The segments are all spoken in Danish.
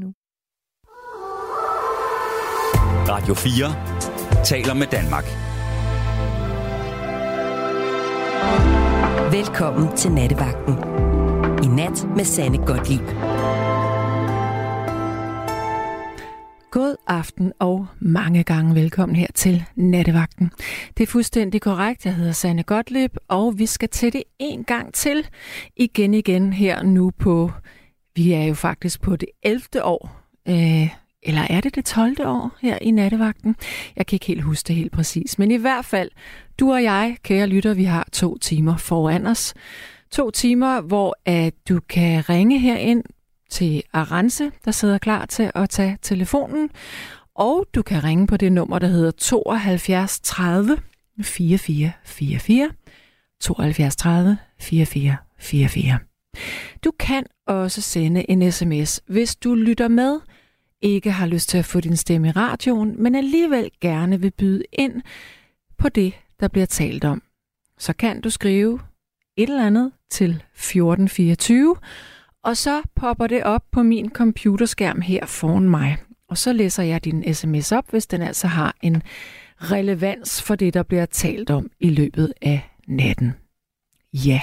nu. Radio 4 taler med Danmark. Velkommen til Nattevagten. I nat med Sanne Godtlip. God aften og mange gange velkommen her til Nattevagten. Det er fuldstændig korrekt. Jeg hedder Sanne Gottlieb, og vi skal til det en gang til. Igen igen her nu på, vi er jo faktisk på det 11. år, øh, eller er det det 12. år her i Nattevagten? Jeg kan ikke helt huske det helt præcis, men i hvert fald, du og jeg, kære lytter, vi har to timer foran os. To timer, hvor at du kan ringe herind til Arance, der sidder klar til at tage telefonen. Og du kan ringe på det nummer, der hedder 72 30 4444. 72 30 4444. Du kan også sende en sms, hvis du lytter med, ikke har lyst til at få din stemme i radioen, men alligevel gerne vil byde ind på det, der bliver talt om. Så kan du skrive et eller andet til 1424, og så popper det op på min computerskærm her foran mig. Og så læser jeg din sms op, hvis den altså har en relevans for det, der bliver talt om i løbet af natten. Ja.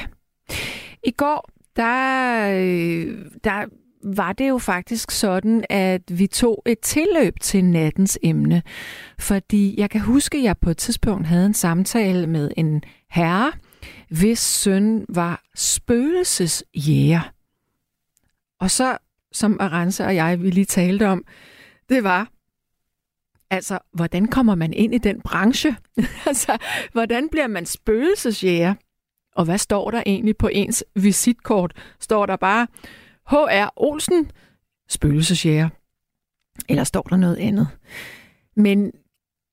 I går, der, øh, der var det jo faktisk sådan, at vi tog et tilløb til nattens emne. Fordi jeg kan huske, at jeg på et tidspunkt havde en samtale med en herre, hvis søn var spøgelsesjæger. Og så, som Arance og jeg, vi lige talte om, det var, altså, hvordan kommer man ind i den branche? altså, hvordan bliver man spøgelsesjæger? Og hvad står der egentlig på ens visitkort? Står der bare H.R. Olsen, spøgelsesjæger? Eller står der noget andet? Men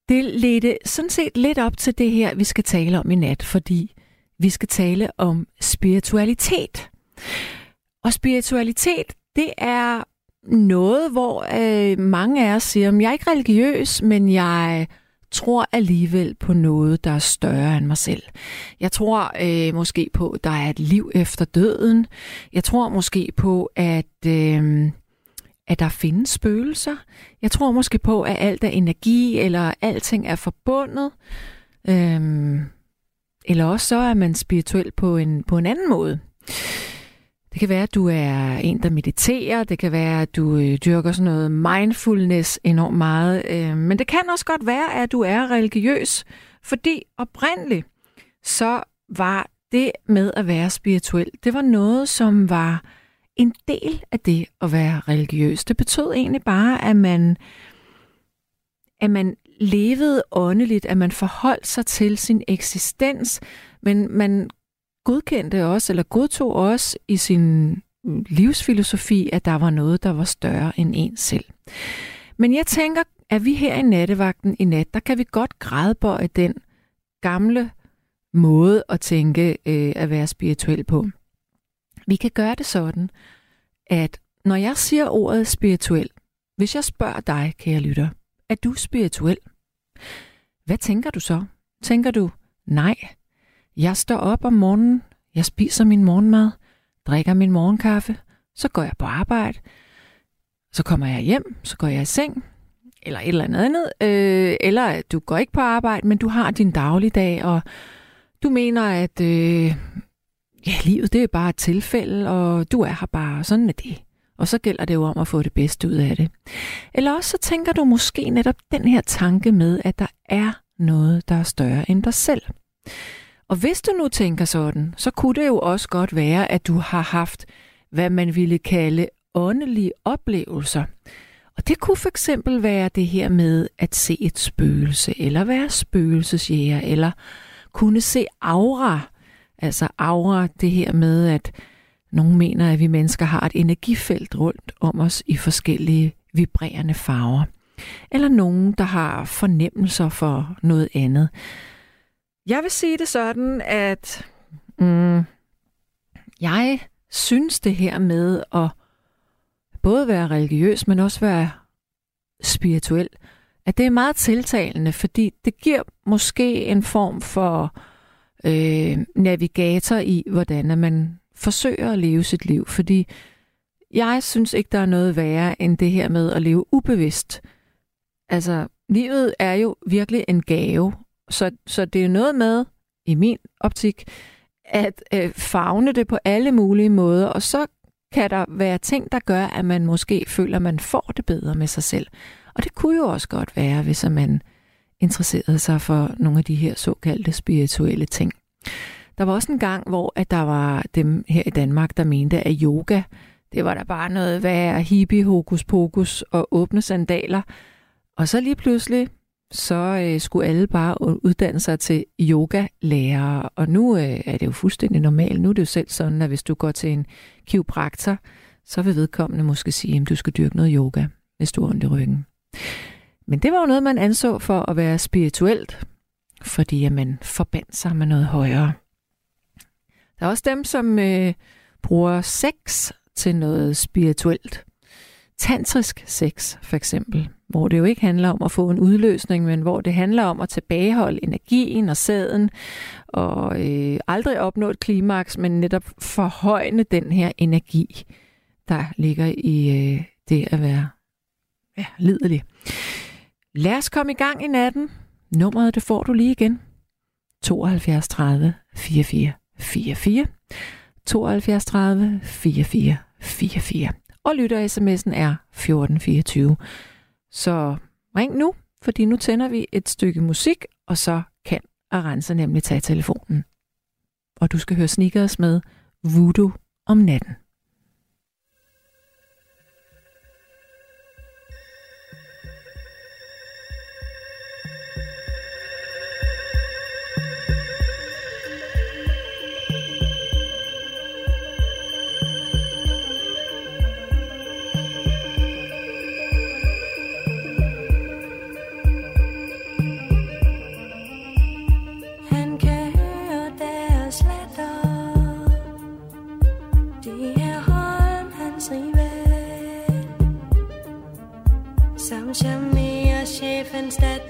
det ledte sådan set lidt op til det her, vi skal tale om i nat, fordi vi skal tale om spiritualitet. Og spiritualitet, det er noget, hvor øh, mange af os siger, at jeg er ikke religiøs, men jeg tror alligevel på noget, der er større end mig selv. Jeg tror øh, måske på, at der er et liv efter døden. Jeg tror måske på, at, øh, at der findes spøgelser. Jeg tror måske på, at alt er energi, eller alting er forbundet. Øh, eller også så er man spirituel på en, på en anden måde. Det kan være, at du er en, der mediterer. Det kan være, at du øh, dyrker sådan noget mindfulness enormt meget. Øh, men det kan også godt være, at du er religiøs. Fordi oprindeligt, så var det med at være spirituel, det var noget, som var en del af det at være religiøs. Det betød egentlig bare, at man, at man levede åndeligt, at man forholdt sig til sin eksistens, men man godkendte også, eller godtog også i sin livsfilosofi, at der var noget, der var større end en selv. Men jeg tænker, at vi her i nattevagten i nat, der kan vi godt grædbøje den gamle måde at tænke øh, at være spirituel på. Vi kan gøre det sådan, at når jeg siger ordet spirituel, hvis jeg spørger dig, kære lytter, er du spirituel? Hvad tænker du så? Tænker du, nej, jeg står op om morgenen, jeg spiser min morgenmad, drikker min morgenkaffe, så går jeg på arbejde, så kommer jeg hjem, så går jeg i seng, eller et eller andet andet, øh, eller du går ikke på arbejde, men du har din dagligdag, og du mener, at øh, ja, livet det er bare et tilfælde, og du er her bare, sådan er det. Og så gælder det jo om at få det bedste ud af det. Eller også så tænker du måske netop den her tanke med, at der er noget, der er større end dig selv. Og hvis du nu tænker sådan, så kunne det jo også godt være, at du har haft, hvad man ville kalde åndelige oplevelser. Og det kunne for eksempel være det her med at se et spøgelse, eller være spøgelsesjæger, eller kunne se aura. Altså aura, det her med, at nogle mener, at vi mennesker har et energifelt rundt om os i forskellige vibrerende farver. Eller nogen, der har fornemmelser for noget andet. Jeg vil sige det sådan, at mm, jeg synes det her med at både være religiøs, men også være spirituel, at det er meget tiltalende, fordi det giver måske en form for øh, navigator i, hvordan man forsøger at leve sit liv. Fordi jeg synes ikke, der er noget værre end det her med at leve ubevidst. Altså, livet er jo virkelig en gave. Så, så det er noget med, i min optik, at øh, fagne det på alle mulige måder, og så kan der være ting, der gør, at man måske føler, at man får det bedre med sig selv. Og det kunne jo også godt være, hvis man interesserede sig for nogle af de her såkaldte spirituelle ting. Der var også en gang, hvor at der var dem her i Danmark, der mente, at yoga, det var der bare noget værre hippie, hokus pokus og åbne sandaler. Og så lige pludselig, så øh, skulle alle bare uddanne sig til yogalærere. Og nu øh, er det jo fuldstændig normalt. Nu er det jo selv sådan, at hvis du går til en kiropraktor, så vil vedkommende måske sige, at du skal dyrke noget yoga, hvis du har ondt i ryggen. Men det var jo noget, man anså for at være spirituelt, fordi at man forbandt sig med noget højere. Der er også dem, som øh, bruger sex til noget spirituelt. Tantrisk sex, for eksempel, hvor det jo ikke handler om at få en udløsning, men hvor det handler om at tilbageholde energien og sæden, og øh, aldrig opnå et klimaks, men netop forhøjne den her energi, der ligger i øh, det at være ja, lidelig. Lad os komme i gang i natten. Nummeret, det får du lige igen. 72 30 44 44. 72 30 44 44. Og lytter sms'en er 1424. Så ring nu, fordi nu tænder vi et stykke musik, og så kan Aranza nemlig tage telefonen. Og du skal høre Sneakers med Voodoo om natten. Instead. that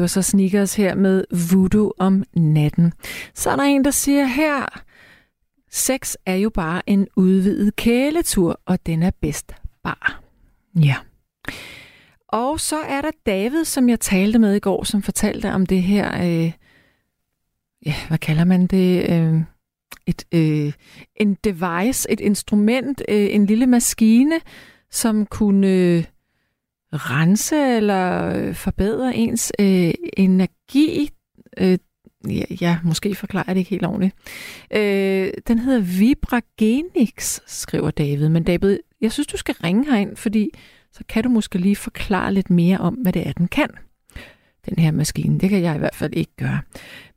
det var så sneakers her med voodoo om natten. Så er der en, der siger her, sex er jo bare en udvidet kæletur, og den er bedst bar. Ja. Og så er der David, som jeg talte med i går, som fortalte om det her, øh, ja, hvad kalder man det? Øh, et, øh, en device, et instrument, øh, en lille maskine, som kunne øh, rense eller øh, forbedre ens øh, energi. Øh, ja, ja, måske forklarer jeg det ikke helt ordentligt. Øh, den hedder Vibragenix, skriver David. Men David, jeg synes, du skal ringe herind, fordi så kan du måske lige forklare lidt mere om, hvad det er, den kan. Den her maskine. Det kan jeg i hvert fald ikke gøre.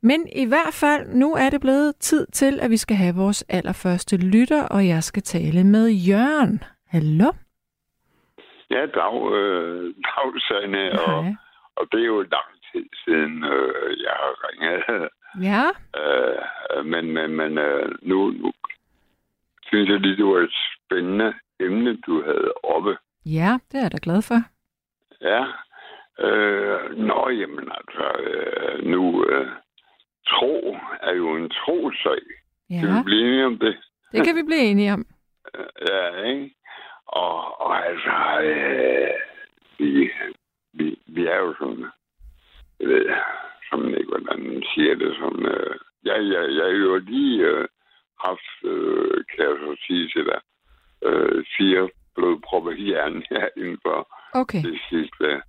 Men i hvert fald, nu er det blevet tid til, at vi skal have vores allerførste lytter, og jeg skal tale med Jørgen. Hallo? Ja, dag, øh, dag Sanne, og, og det er jo lang tid siden, øh, jeg har ringet. Ja. Øh, men men, men øh, nu, nu synes jeg lige, det var et spændende emne, du havde oppe. Ja, det er jeg da glad for. Ja. Øh, nå, jamen altså, øh, nu... Øh, tro er jo en trosag. Ja, Kan vi blive enige om det? det kan vi blive enige om. Ja, ikke? Og, og altså, øh, vi, vi, vi er jo sådan, jeg ved, som ikke, hvordan man siger det, som, øh, jeg, jeg, jeg har jo lige øh, haft, øh, kan jeg så sige til dig, øh, fire blodpropper i hjernen her inden for Okay. det sidste.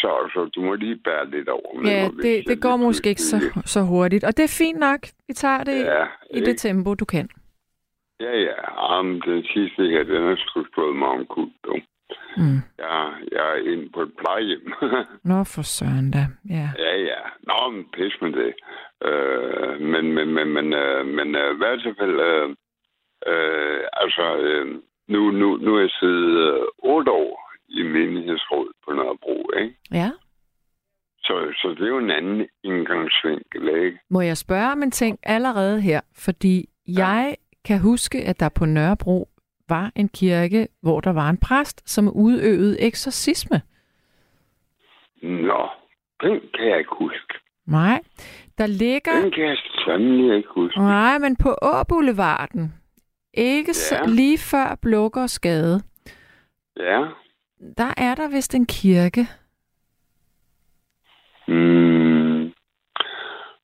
Så, så du må lige bære lidt over. med Ja, mig, det, det går måske ikke så, så hurtigt. Og det er fint nok. Vi tager det Ja, i det tempo, du kan. Ja, ja. Um, den sidste her, den har sgu slået mig om kul, du. Mm. Jeg, jeg er inde på et plejehjem. Nå, for søren da. Ja. ja, ja. Nå, men pis med det. Øh, men, men, men, men, øh, men øh, i hvert fald, øh, øh, altså, øh, nu, nu, nu er jeg siddet øh, år i menighedsråd på Nørrebro, ikke? ja. Så, så det er jo en anden indgangsvinkel, ikke? Må jeg spørge om en ting allerede her? Fordi jeg kan huske, at der på Nørrebro var en kirke, hvor der var en præst, som udøvede eksorcisme. Nå, den kan jeg ikke huske. Nej, der ligger... Den kan jeg sandelig ikke huske. Nej, men på Åboulevarden. Ikke Ja. lige før Blukkers Gade. Ja. Der er der vist en kirke. Mm.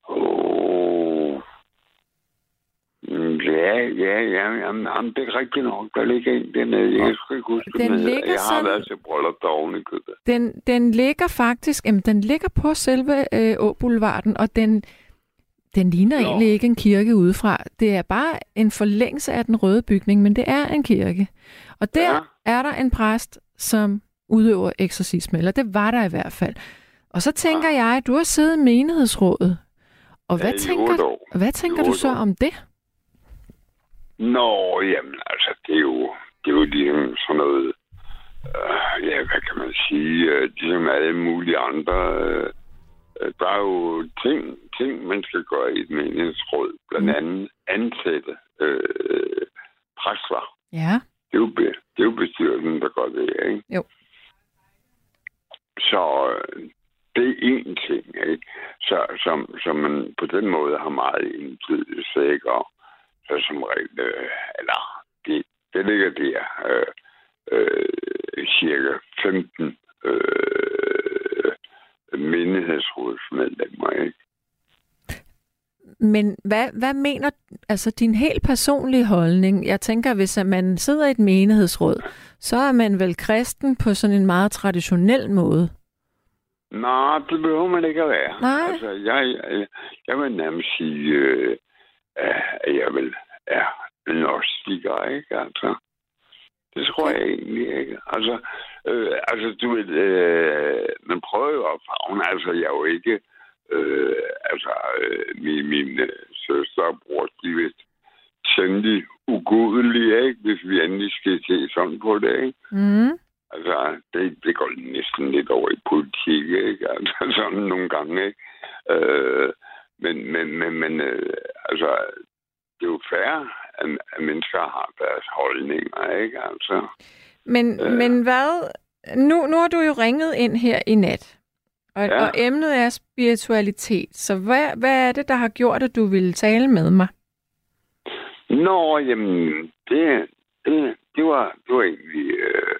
Oh. Mm, Ja, ja, ja. Jamen, jamen, det er rigtigt nok. Der ligger en dernede. Jeg skal ikke huske Den ligger Jeg har sådan- været til bryllup der oven i købet. Den, den ligger faktisk, jamen, den ligger på selve øh, Åboulevarden, og den, den ligner Nå. egentlig ikke en kirke udefra. Det er bare en forlængelse af den røde bygning, men det er en kirke. Og der Ja. er der en præst, som udøver eksorcisme, eller det var der i hvert fald. Og så tænker Ja. jeg, du har siddet i menighedsrådet, og hvad Ja, tænker, hvad tænker du så om det? Nå, jamen, altså, det er jo, det er jo ligesom sådan noget, øh, ja, hvad kan man sige, øh, ligesom alle mulige andre, øh, øh, der er jo ting, ting, man skal gøre i et menighedsråd, blandt Mm. andet ansætte øh, præster. Ja, Det er jo, det er jo bestyrelsen, der gør det, ikke? Jo. Så øh, det er én ting, ikke? Så, som, som man på den måde har meget indflydelse, ikke? Og så som regel, øh, eller det, det ligger der, øh, øh, cirka 15 øh, menighedsrådsmedlemmer, ikke? Men hvad, hvad mener, altså din helt personlige holdning? Jeg tænker, hvis man sidder i et menighedsråd, så er man vel kristen på sådan en meget traditionel måde. Nej, det behøver man ikke at være. Nej. Altså, jeg, jeg, jeg vil nærmest sige, øh, at jeg vil er gnostiker, ikke? Altså, det tror jeg egentlig ikke. Altså, øh, altså du ved, øh, man prøver jo at fagne. Altså, jeg er jo ikke... Øh, altså, øh, min, min øh, søster og bror, de vist temmelig ugudelige, ikke? Hvis vi endelig skal se sådan på det, ikke? Mm. Altså, det, det går næsten lidt over i politik, ikke? Altså, sådan nogle gange, ikke? Øh, men, men, men, men øh, altså, det er jo fair, at, at mennesker har deres holdninger, ikke? Altså, Men, Øh. men hvad? Nu, nu har du jo ringet ind her i nat. Og, Ja. og emnet er spiritualitet. Så hvad, hvad er det, der har gjort, at du ville tale med mig? Nå, jamen, det, det, det, var, det var egentlig øh,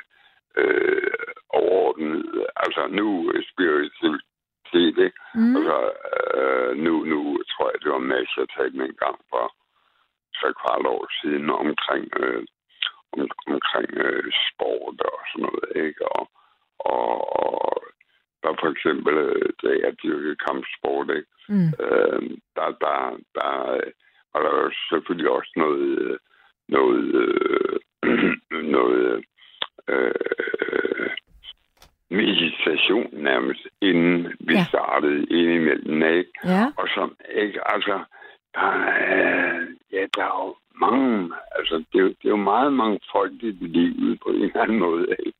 øh, overordnet. Altså, nu er spiritualitet, ikke? Mm. Altså, øh, nu, nu tror jeg, det var Mads, jeg talte med en gang for så kvart år siden omkring, øh, om, omkring øh, sport og sådan noget, ikke? Og, og, og der for eksempel, øh, da jeg dyrkede kampsport, ikke? Mm. Øh, der, der, der øh, var der jo selvfølgelig også noget, øh, noget, øh, noget øh, meditation nærmest, inden vi Ja. startede indimellem, ikke? Ja. Og som ikke, altså, der er, ja, der er jo mange, altså, det er, jo- det er jo meget mangfoldigt i livet på en eller anden måde, ikke?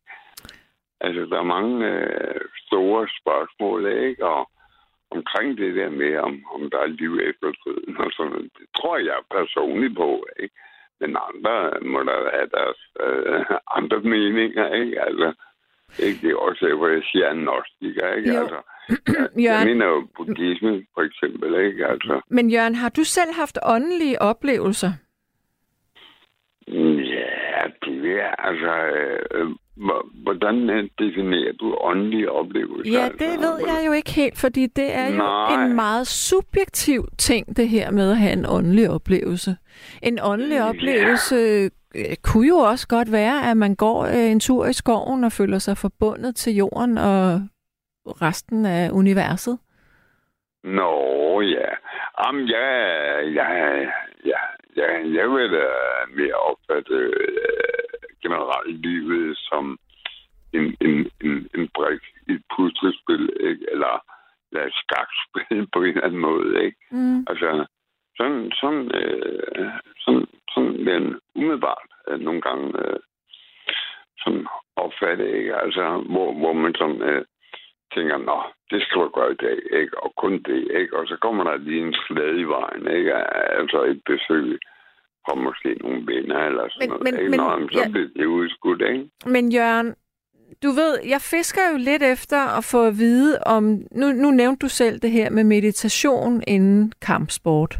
Altså, der er mange øh, store spørgsmål, ikke? Og omkring det der med, om, om der er liv efter døden og sådan noget, det tror jeg personligt på, ikke? Men andre må der have deres øh, andre meninger, ikke? Altså, ikke? Det er også derfor, jeg siger agnostiker, ikke? Jo. Altså, jeg, jeg mener jo buddhisme, for eksempel, ikke? Altså, men Jørgen, har du selv haft åndelige oplevelser? ja, det jeg, altså, øh, hvor- hvordan definerer du åndelige oplevelser? Ja, det altså? ved jeg jo ikke helt, fordi det er jo Nej. en meget subjektiv ting, det her med at have en åndelig oplevelse. En åndelig Ja. oplevelse øh, kunne jo også godt være, at man går øh, en tur i skoven og føler sig forbundet til jorden og resten af universet. Nå, ja. Jamen, ja, ja, ja, ja, jeg vil da mere opfatte øh, generelt livet som en, en, en, en brik i et puslespil, ikke? Eller, eller et skakspil på en eller anden måde, ikke? Mm. Altså, sådan, sådan, øh, sådan, sådan den umiddelbart øh, nogle gange øh, sådan opfatte, ikke? Altså, hvor, hvor man sådan øh, tænker, nå, det skal du gøre i dag, ikke? Og kun det, ikke? Og så kommer der lige en slæde i vejen, ikke? Altså et besøg fra måske nogle venner eller sådan Men- noget, men- ikke? men- Nå, jamen, så ja. bliver det udskudt, ikke? Men Jørgen, du ved, jeg fisker jo lidt efter at få at vide om... Nu, nu nævnte du selv det her med meditation inden kampsport.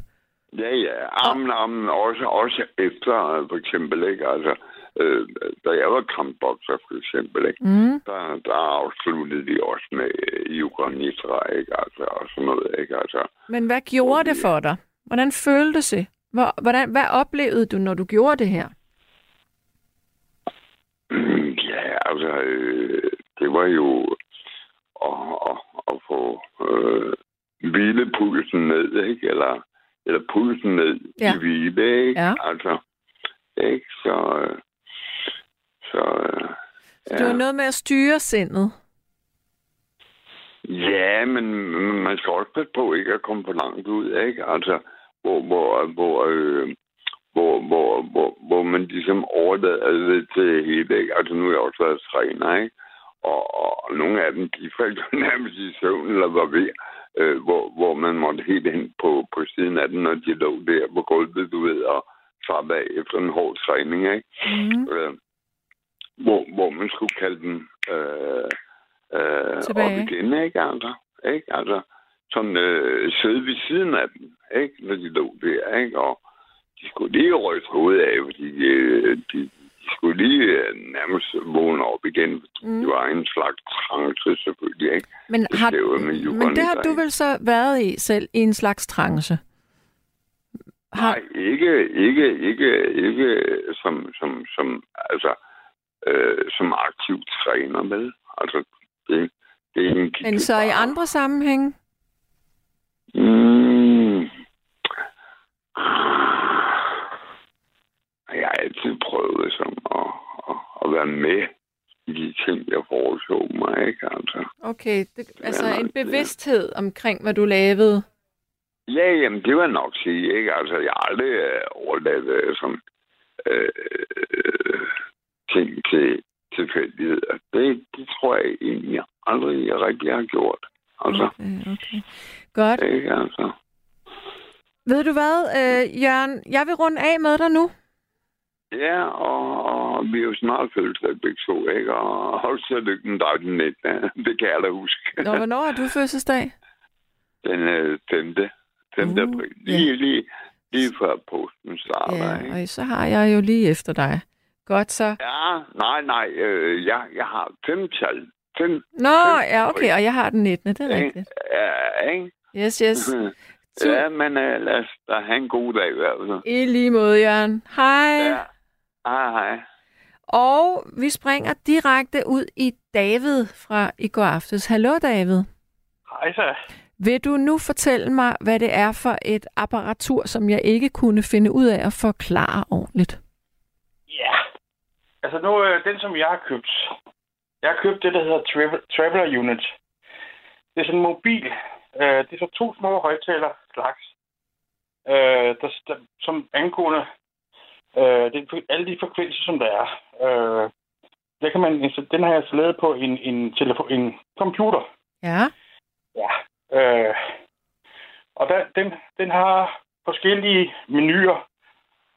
Ja, ja. Amen, amen, også, også efter, øh, for eksempel, ikke? Altså, øh, da jeg var kampbokser, for eksempel, ikke? Mm. Der, der afsluttede vi også med øh, yoga nidra, ikke? Altså, og sådan noget, ikke? Altså, Men hvad gjorde det for dig? Hvordan føltes det? Hvor, hvordan, hvad oplevede du, når du gjorde det her? ja, altså, øh, det var jo at, at, at få øh, hvilepulsen ned, ikke? Eller, eller pulsen ned Ja. i hvile, ikke? Ja. Altså, ikke? Så, øh, så, øh, Så det var noget med at styre sindet. Ja, men man skal også passe på ikke at komme for langt ud, ikke? Altså, hvor, hvor, hvor, øh, hvor, hvor, hvor, hvor man ligesom overlader det til hele, ikke? Altså, nu har jeg også været træner, ikke? Og, og, og nogle af dem, de faldt jo nærmest i søvn, eller var ved, øh, hvor, hvor man måtte helt hen på, på siden af den, når de lå der på gulvet, du ved, og slappe af efter en hård træning, ikke? Mm. øh, hvor, hvor man skulle kalde dem øh, øh, Tilbage. op igen, ikke altså? Ikke? Altså, sådan øh, sidde ved siden af dem, ikke? Når de lå der, ikke? Og de skulle lige ryste hovedet af, fordi øh, de, de skulle lige øh, nærmest vågne op igen. Mm. Det var en slags trance selvfølgelig, ikke? Men, Det har, men det har du vel så været i selv, i en slags trance? Har, Nej, ikke, ikke, ikke, ikke som, som, som, altså, øh, som aktiv træner med. Altså, det, det er en men så i andre sammenhænge? Mm. Jeg har altid prøvet som at, at, at være med i de ting, jeg foreslog mig, ikke? Altså. Okay, det, altså Ja, en ja. bevidsthed omkring, hvad du lavede. Ja, jamen, det jeg nok sige, ikke? Altså, jeg har aldrig øh, overladt øh, som øh, øh, ting til tilfældigheder. Det, det tror jeg egentlig aldrig, jeg rigtig har gjort. Altså, Okay, okay. Godt. ikke? Altså. Ved du hvad, øh, Jørgen? Jeg vil runde af med dig nu. Ja, og, og, vi er jo snart fødselsdag begge to, ikke? Og hold så lykken, er den 19. Det kan jeg da huske. Nå, hvornår har du fødselsdag? Den øh, 5. 5. Uh, april. Lige, lige, lige før posten starter, Ja, ikke? og så har jeg jo lige efter dig. Godt så. Ja, nej, nej. Øh, jeg, jeg har fem tal. Fem, Nå, ja, okay, og jeg har den 19. Det er ikke? rigtigt. Ja, ikke? Yes, yes. Ja, men uh, lad os da have en god dag i hvert fald. I lige måde, Jørgen. Hej. Ja. Hej, hej. Og vi springer direkte ud i David fra i går aftes. Hallo, David. Hej så. Vil du nu fortælle mig, hvad det er for et apparatur, som jeg ikke kunne finde ud af at forklare ordentligt? Ja. Altså nu, øh, den som jeg har købt. Jeg har købt det, der hedder Travel, Traveler Unit. Det er sådan en mobil. Øh, det er så to små højtaler slags. Øh, der, der, som angående øh, det, alle de frekvenser, som der er. Øh, der kan man, altså, den har jeg installeret på en, en, telefon, en computer. Ja. Ja. Øh, og der, den, den har forskellige menuer,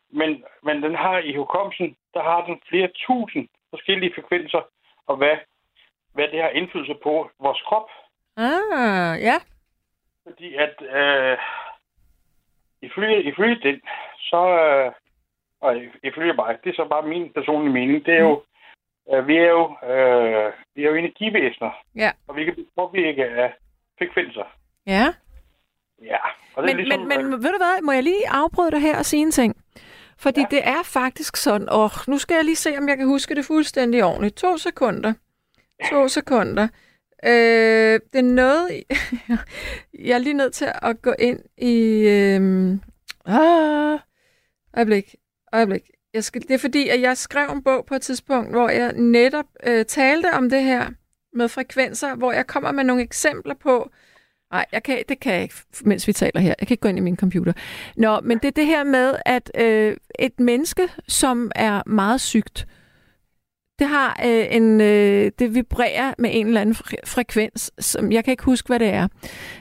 men, men den har i hukommelsen, der har den flere tusind forskellige frekvenser, og hvad, hvad det har indflydelse på vores krop. Ah, ja. Fordi at øh, ifølge, ifølge den, så, øh, og ifølge mig, det er så bare min personlige mening, det er jo, øh, vi er jo, øh, vi er jo energivæsener, Ja. og vi kan blive påvirke af frekvenser. Ja. Ja, og det er Men, ligesom, men, men ved du hvad, må jeg lige afbryde dig her og sige en ting? Fordi ja. det er faktisk sådan, og nu skal jeg lige se, om jeg kan huske det fuldstændig ordentligt. To sekunder. To sekunder. Øh, det er noget, jeg er lige nødt til at gå ind i... Øh, ah, øjeblik, øjeblik. Jeg skal, det er fordi, at jeg skrev en bog på et tidspunkt, hvor jeg netop øh, talte om det her med frekvenser, hvor jeg kommer med nogle eksempler på, Nej, jeg kan, det kan jeg ikke, mens vi taler her. Jeg kan ikke gå ind i min computer. Nå, men det er det her med, at øh, et menneske, som er meget sygt, det har øh, en, øh, det vibrerer med en eller anden fre- frekvens, som jeg kan ikke huske, hvad det er.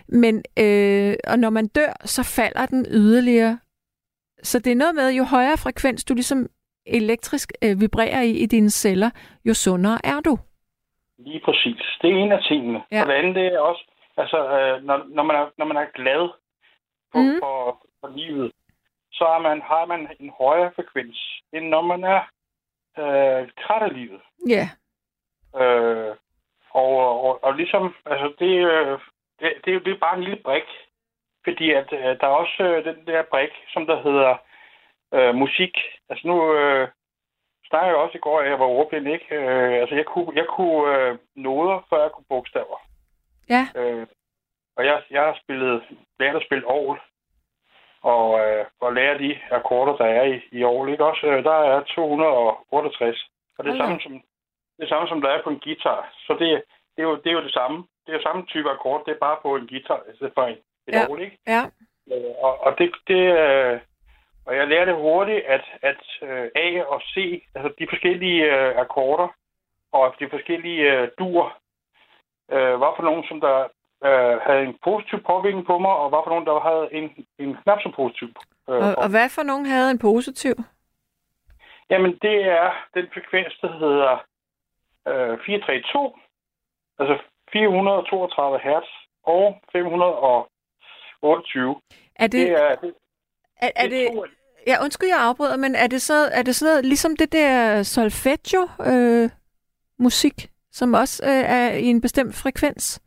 Men øh, og når man dør, så falder den yderligere. Så det er noget med, jo højere frekvens du ligesom elektrisk øh, vibrerer i i dine celler, jo sundere er du. Lige præcis. Det er en af tingene. Ja. Og det andet det er også, altså, øh, når, når, man er, når man er glad på, mm. for, for livet, så er man, har man en højere frekvens, end når man er øh, træt af livet. Ja. Øh, og, og, og ligesom, altså det, øh, det, det, er det er bare en lille brik. Fordi at øh, der er også øh, den der brik, som der hedder øh, musik. Altså nu øh, snakker jeg også i går, at jeg var ordblind, ikke? Øh, altså jeg kunne, jeg kunne øh, noder, før jeg kunne bogstaver. Ja. Øh, og jeg, jeg har spillet, lært at spille orgel. Og, øh, og lære de akkorder, der er i, i orgel, ikke også? Øh, der er 268. Og det er da. samme som, det samme som der er på en guitar. Så det, det, er, jo, det er jo det samme. Det er jo samme type akkord, det er bare på en guitar, i stedet for en, et Ja. orgel, ikke? Ja. Øh, Og, og det, det øh, og jeg lærte hurtigt, at, at øh, A og C, altså de forskellige øh, akkorder og de forskellige øh, duer, øh, var for nogen, som der øh, havde en positiv påvirkning på mig, og var for nogen, der havde en, en knap så positiv. Øh, Og, og hvad for nogen havde en positiv? Jamen, det er den frekvens, der hedder øh, 432, altså 432 hertz og 528. Er det, Det er, det, er, er det, ja, undskyld, jeg afbryder, men er det så, er det sådan noget, ligesom det der solfeggio øh, musik, som også øh, er i en bestemt frekvens?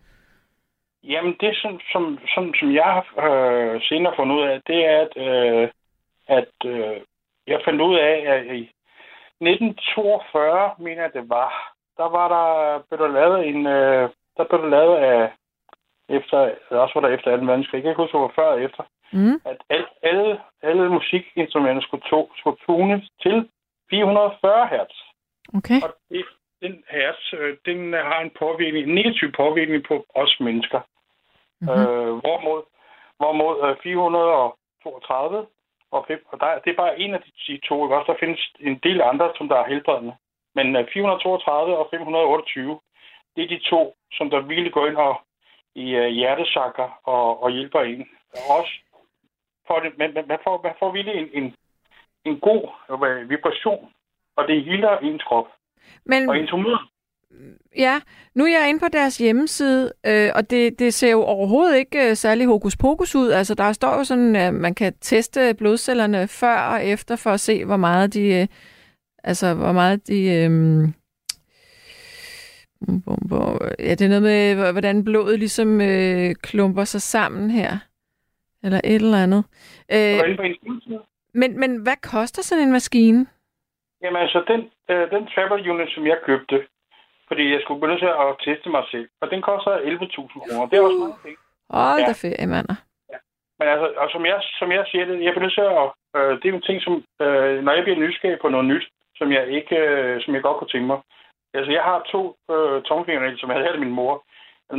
Jamen, det som, som, som, som jeg har øh, senere fundet ud af, det er, at, øh, at øh, jeg fandt ud af, at i 1942, mener jeg det var, der var der, blev der lavet en, øh, der blev der lavet af, efter, også var der efter 2. verdenskrig, jeg kan ikke huske, det var før og efter, Mm. at al, alle, alle musikinstrumenter skulle, to, skulle tunes til 440 hertz. Okay. Og det, den hertz, øh, den har en påvirkning, en negativ påvirkning på os mennesker. Mm-hmm. Øh, hvorimod hvorimod øh, 432 og, fem, og der, det er bare en af de, de to. Ikke? Også der findes en del andre, som der er helbredende. Men øh, 432 og 528, det er de to, som der virkelig går ind og i øh, hjertesakker og, og hjælper en. Og også for det, men, man, får, man får virkelig en, en, en god øh, vibration. og det healer ens krop Men og ens humør. ja, nu er jeg inde på deres hjemmeside, øh, og det, det ser jo overhovedet ikke øh, særlig hokus pokus ud. Altså, der står jo sådan, at man kan teste blodcellerne før og efter for at se, hvor meget de... Øh, altså, hvor meget de... Øh, hvor, hvor, ja, det er noget med, hvor- hvordan blodet ligesom øh, klumper sig sammen her. Eller et eller andet. Øh, men, men hvad koster sådan en maskine? Jamen altså, den, øh, den travel unit, som jeg købte, fordi jeg skulle nødt til at teste mig selv, og den koster 11.000 kroner. Det er også mange penge. Hold Ja. da ferie, mander. Men altså, og som jeg, som jeg siger det, jeg bliver nødt til at... Øh, det er en ting, som... Øh, når jeg bliver nysgerrig på noget nyt, som jeg ikke... Øh, som jeg godt kunne tænke mig. Altså, jeg har to øh, tommelfingernæl, som jeg havde af min mor.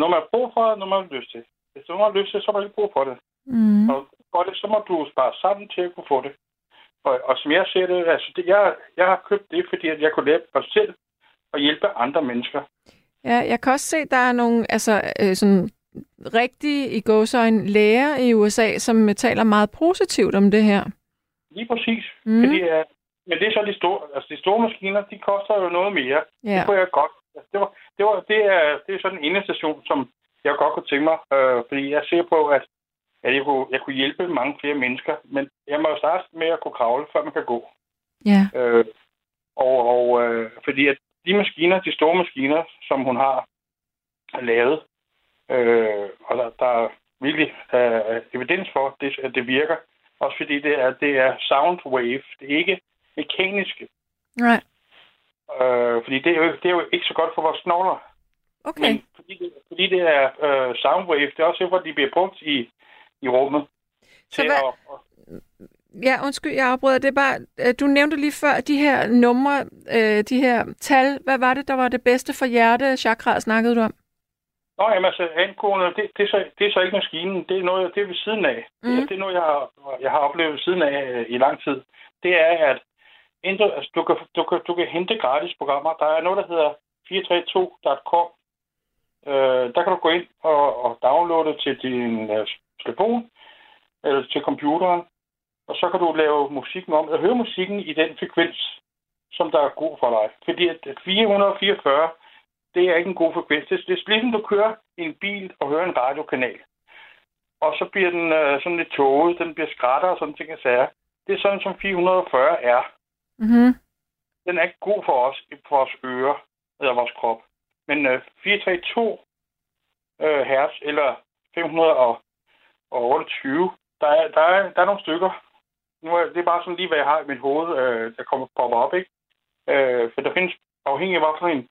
Når man har brug for det, når man har lyst til. Hvis du har lyst til, så har man ikke brug for det. Mm. Og for det, så må du spare sammen til at kunne få det. Og, og som jeg ser det, altså, det, jeg, jeg har købt det, fordi at jeg kunne lære mig selv og hjælpe andre mennesker. Ja, jeg kan også se, der er nogle altså, øh, sådan rigtige i gåsøjne læger i USA, som taler meget positivt om det her. Lige præcis. Mm. Fordi, uh, men det er så de store, altså de store maskiner, de koster jo noget mere. Ja. Det kunne jeg godt. Altså, det, var, det, var, det, er, det er sådan en ene station, som jeg godt kunne tænke mig. Øh, fordi jeg ser på, at, at jeg, kunne, jeg kunne hjælpe mange flere mennesker. Men jeg må jo starte med at kunne kravle, før man kan gå. ja. Øh, og og øh, fordi at de maskiner, de store maskiner, som hun har lavet, øh, og der, der er virkelig øh, evidens for, det, at det virker. Også fordi det er, det er sound wave, det er ikke mekaniske. Nej. Øh, fordi det er, jo, det er jo ikke så godt for vores knogler. Okay. Men fordi det, fordi det er øh, soundwave, det er også derfor, de bliver brugt i, i rummet. Så hvad- at, at, Ja, undskyld, jeg afbryder. Det er bare, øh, du nævnte lige før de her numre, øh, de her tal. Hvad var det, der var det bedste for hjerte? Chakra snakkede du om. Nå, jamen altså, angående, det, det, er så, det er så ikke maskinen. Det er noget, det er ved siden af. Mm. Det, det er noget, jeg har, jeg har oplevet ved siden af øh, i lang tid. Det er, at hente, altså, du, kan, du, kan, du kan hente gratis programmer. Der er noget, der hedder 432.com. Øh, der kan du gå ind og, og downloade til din øh, telefon eller til computeren. Og så kan du lave musikken om, og høre musikken i den frekvens, som der er god for dig. Fordi at 444, det er ikke en god frekvens. Det, det er ligesom, du kører i en bil og hører en radiokanal. Og så bliver den øh, sådan lidt tåget, den bliver skrætter og sådan ting, jeg sagde. Det er sådan, som 440 er. Mm-hmm. Den er ikke god for os, for vores ører eller vores krop. Men øh, 432 øh, hertz eller 528, der er, der, er, der er nogle stykker. Nu er, det er bare sådan lige, hvad jeg har i mit hoved, øh, der kommer popper op, ikke? Øh, for der findes afhængig af, hvad en,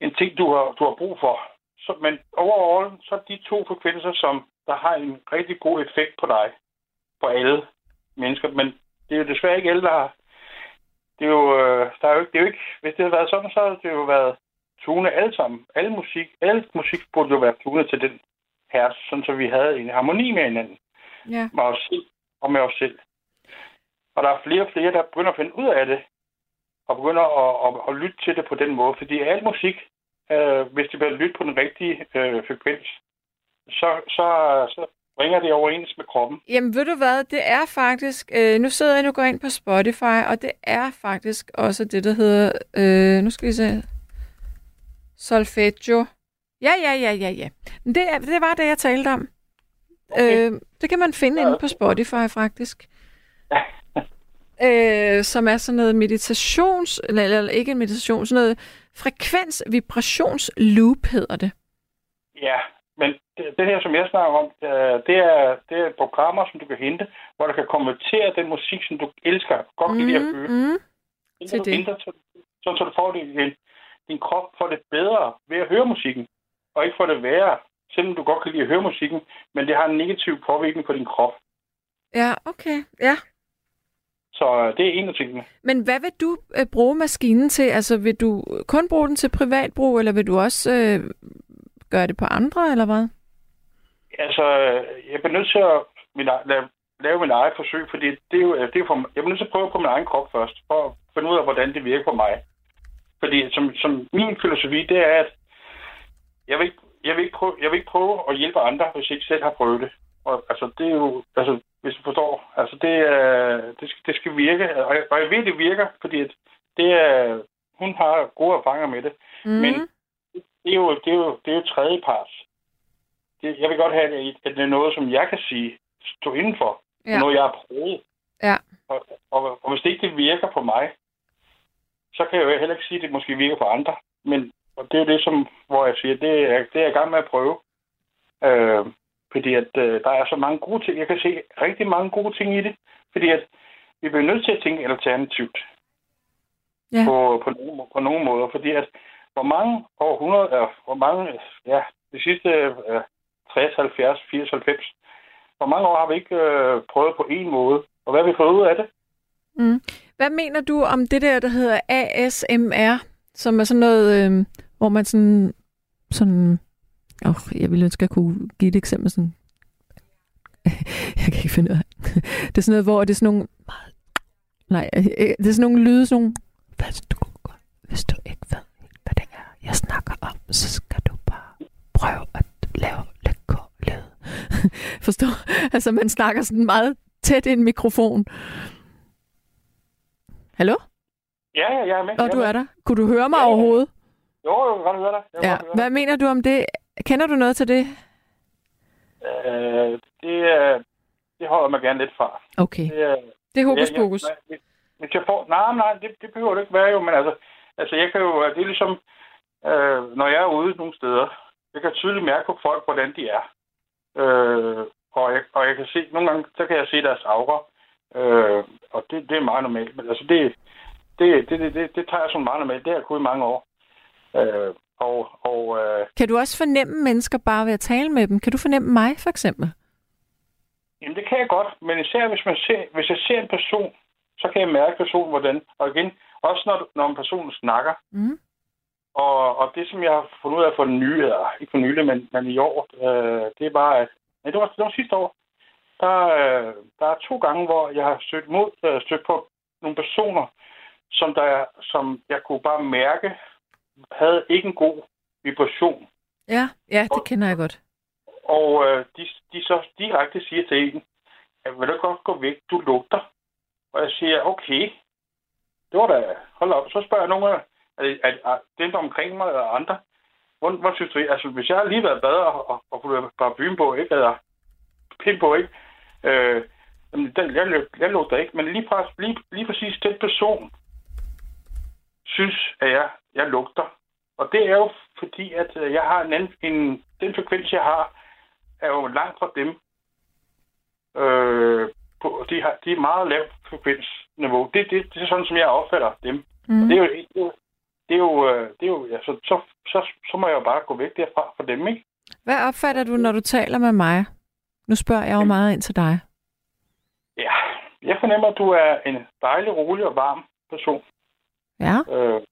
en ting, du har, du har brug for. Så, men overall, så er de to frekvenser, som der har en rigtig god effekt på dig, på alle mennesker. Men det er jo desværre ikke alle, der har... Det er jo, øh, der er jo ikke, det er jo ikke... Hvis det havde været sådan, så havde det jo været tune alle sammen. Alle musik, alle musik burde jo være tunet til den hertz, sådan så vi havde en harmoni med hinanden Ja. med os selv og med os selv. Og der er flere og flere, der begynder at finde ud af det, og begynder at, at, at lytte til det på den måde. Fordi al musik, øh, hvis det bliver lyttet på den rigtige øh, frekvens, så, så, så bringer det overens med kroppen. Jamen ved du hvad, det er faktisk, øh, nu sidder jeg nu går ind på Spotify, og det er faktisk også det, der hedder, øh, nu skal vi se, solfeggio. Ja, ja, ja, ja, ja. Det, er, det var det, jeg talte om. Okay. Øh, det kan man finde Ja, inde på Spotify faktisk. øh, som er sådan noget meditations, eller, eller ikke en meditation, sådan noget frekvens vibrationsloop hedder det. Ja, men det, her, som jeg snakker om, øh, det, er, det er programmer, som du kan hente, hvor du kan konvertere den musik, som du elsker, godt kan lide at høre. mm. Til det. ændre, så, så, så du får din, din krop får det bedre ved at høre musikken, og ikke får det værre, selvom du godt kan lide at høre musikken, men det har en negativ påvirkning på din krop. Ja, okay. Ja. Så øh, det er en af tingene. Men hvad vil du øh, bruge maskinen til? Altså, vil du kun bruge den til privatbrug, eller vil du også øh, gøre det på andre, eller hvad? Altså, jeg bliver nødt til at min, ej- lave, lave min eget forsøg, fordi det er jo, det er for, jeg bliver nødt til at prøve på min egen krop først, for at finde ud af, hvordan det virker på mig. Fordi som, som min filosofi, det er, at jeg vil, ikke, jeg, vil ikke prøve, jeg vil ikke prøve at hjælpe andre, hvis jeg ikke selv har prøvet det. Og, altså, det er jo, altså, hvis du forstår. Altså, det, øh, det, skal, det skal virke, og jeg, og jeg ved, det virker, fordi at det er, hun har gode erfaringer med det. Mm. Men det er jo, det er jo, det er jo tredjepart. Det, jeg vil godt have, at det er noget, som jeg kan sige, stå indenfor. Ja. Noget, jeg har prøvet. Ja. Og, og, og hvis det ikke det virker på mig, så kan jeg jo heller ikke sige, at det måske virker på andre. Men og det er jo det, som, hvor jeg siger, det er, det er jeg i gang med at prøve. Øh, fordi at øh, der er så mange gode ting. Jeg kan se rigtig mange gode ting i det. Fordi at vi bliver nødt til at tænke alternativt Ja. på, på, nogle, på nogle måder. Fordi at hvor mange århundreder, hvor mange, ja, de sidste øh, 60, 70, 80, 90, hvor mange år har vi ikke øh, prøvet på en måde? Og hvad har vi fået ud af det? Mm. Hvad mener du om det der, der hedder ASMR, som er sådan noget, øh, hvor man sådan, sådan, oh, jeg ville ønske, at jeg kunne give et eksempel sådan, jeg kan ikke finde ud af det. er sådan noget, hvor det er sådan nogle, nej, øh, øh, det er sådan nogle lyde, sådan nogle, hvis du, hvis du ikke ved, hvad det er, jeg snakker om, så skal du bare prøve at lave. Forstår? Altså, man snakker sådan meget tæt i en mikrofon. Hallo? Ja, ja, jeg er med. Og du er der. Kunne du høre mig Ja, ja. overhovedet? Jo, jeg kan godt høre dig. Jeg Ja. høre Hvad mener du om det? Kender du noget til det? Øh, det, øh, det holder mig gerne lidt fra. Okay. Det, er, Det er hokus Ja, ja, pokus. hvis- Hvis jeg får... Nej, nej, det, det behøver det ikke være jo, men altså, altså jeg kan jo... Det er ligesom, øh, når jeg er ude nogle steder, jeg kan tydeligt mærke på folk, hvordan de er. Øh, og, jeg, og jeg kan se, nogle gange, så kan jeg se deres aura, øh, og det, det er meget normalt. Men altså, det, det, det, det, det, det tager jeg som meget normalt. Det har jeg kunnet i mange år. Øh, og, og øh, Kan du også fornemme mennesker bare ved at tale med dem? Kan du fornemme mig, for eksempel? Jamen, det kan jeg godt, men især hvis, man ser, hvis jeg ser en person, så kan jeg mærke personen, hvordan. Og igen, også når, når en person snakker. Mm. Og, og det, som jeg har fundet ud af for den nye, eller ikke for nylig, men, men i år, øh, det er bare, at nej, det, var, det var sidste år. Der, øh, der er to gange, hvor jeg har stødt, mod, øh, stødt på nogle personer, som, der, som jeg kunne bare mærke, havde ikke en god vibration. Ja, ja, det kender jeg godt. Og øh, de, de så direkte siger til en, at vil du godt gå væk, du lugter. Og jeg siger, okay, det var da, hold op. Så spørger jeg nogen af det- er, er, dem der omkring mig eller andre, hvor, hvor synes du, altså hvis jeg har lige været bedre og, og, og bare byen på, ikke, eller pind på, ikke, øh, den, jeg, jeg lugter ikke, men lige, præcis, lige, lige præcis den person, synes, at jeg, jeg lugter. Og det er jo fordi, at øh, jeg har en anden, en, den frekvens, jeg har, er jo langt fra dem. Øh, på, de, har, de er meget lavt frekvensniveau. Det, det, det er sådan, som jeg opfatter dem. Mm. Det er jo, det det er jo, øh, det er jo ja, så, så, så, så må jeg jo bare gå væk derfra for dem, ikke? Hvad opfatter du, når du taler med mig? Nu spørger jeg jo meget ind til dig. Ja, jeg fornemmer, at du er en dejlig, rolig og varm person. Ja? Øh,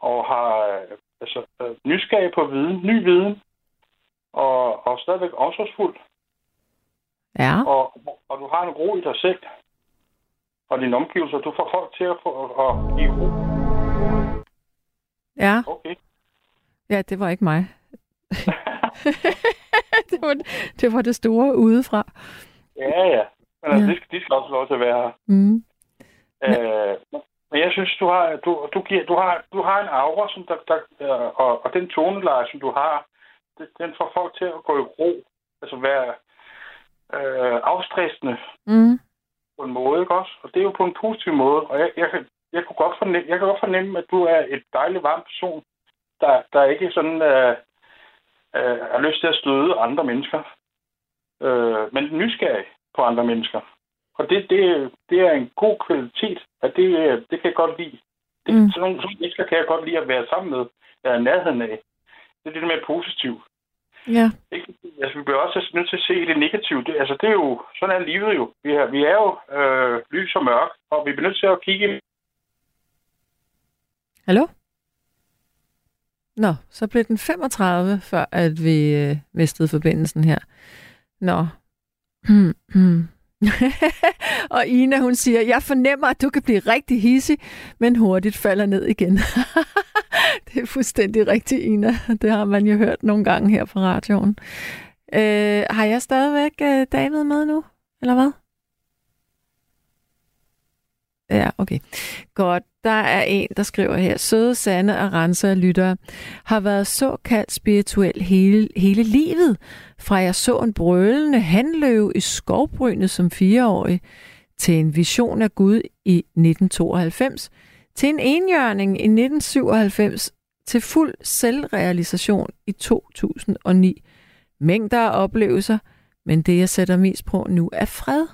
og har øh, altså, øh, nysgerrig på viden, ny viden, og, og stadigvæk omsorgsfuld. Ja? og, og du har en ro i dig selv og dine omgivelser. Du får folk til at, få, at give ro. Ja? Okay. Ja, det var ikke mig. det, var, det var det store udefra. Ja, ja. Men altså, Ja. de, skal, de skal også lov til at være her. Mm. Øh, men jeg synes, du har, du, du, giver, du, har, du har en aura, som der, der, øh, og, og den toneleje, som du har, det, den får folk til at gå i ro. Altså være øh, afstressende Mm. på en måde, ikke også? Og det er jo på en positiv måde. Og jeg, jeg, kan, jeg, kunne godt fornemme, jeg kan godt fornemme, at du er et dejligt varm person, der, der ikke sådan øh, øh, har lyst til at støde andre mennesker. Øh, men nysgerrig på andre mennesker. Og det, det, det er en god kvalitet, og det, det kan jeg godt lide. Det, Mm. Sådan nogle mennesker kan jeg godt lide at være sammen med, eller i nærheden af. Det er det med positivt. Ja. Ikke? Altså, vi bliver også nødt til at se det negative. Det, altså, det er jo, sådan er livet jo. Vi er, vi er jo øh, lys og mørk, og vi bliver nødt til at kigge Hallo? Nå, så blev den 35, før at vi øh, mistede forbindelsen her. Nå. Og Ina, hun siger, jeg fornemmer, at du kan blive rigtig hissig, men hurtigt falder ned igen. det er fuldstændig rigtigt, Ina. Det har man jo hørt nogle gange her på radioen. Øh, har jeg stadigvæk øh, David med nu? Eller hvad? Ja, okay. Godt. Der er en, der skriver her, søde, sande og renser lyttere, har været såkaldt spirituel hele, hele livet, fra jeg så en brølende handløve i skovbrynet som fireårig, til en vision af Gud i 1992, til en enhjørning i 1997, til fuld selvrealisation i 2009. Mængder af oplevelser, men det jeg sætter mest på nu er fred.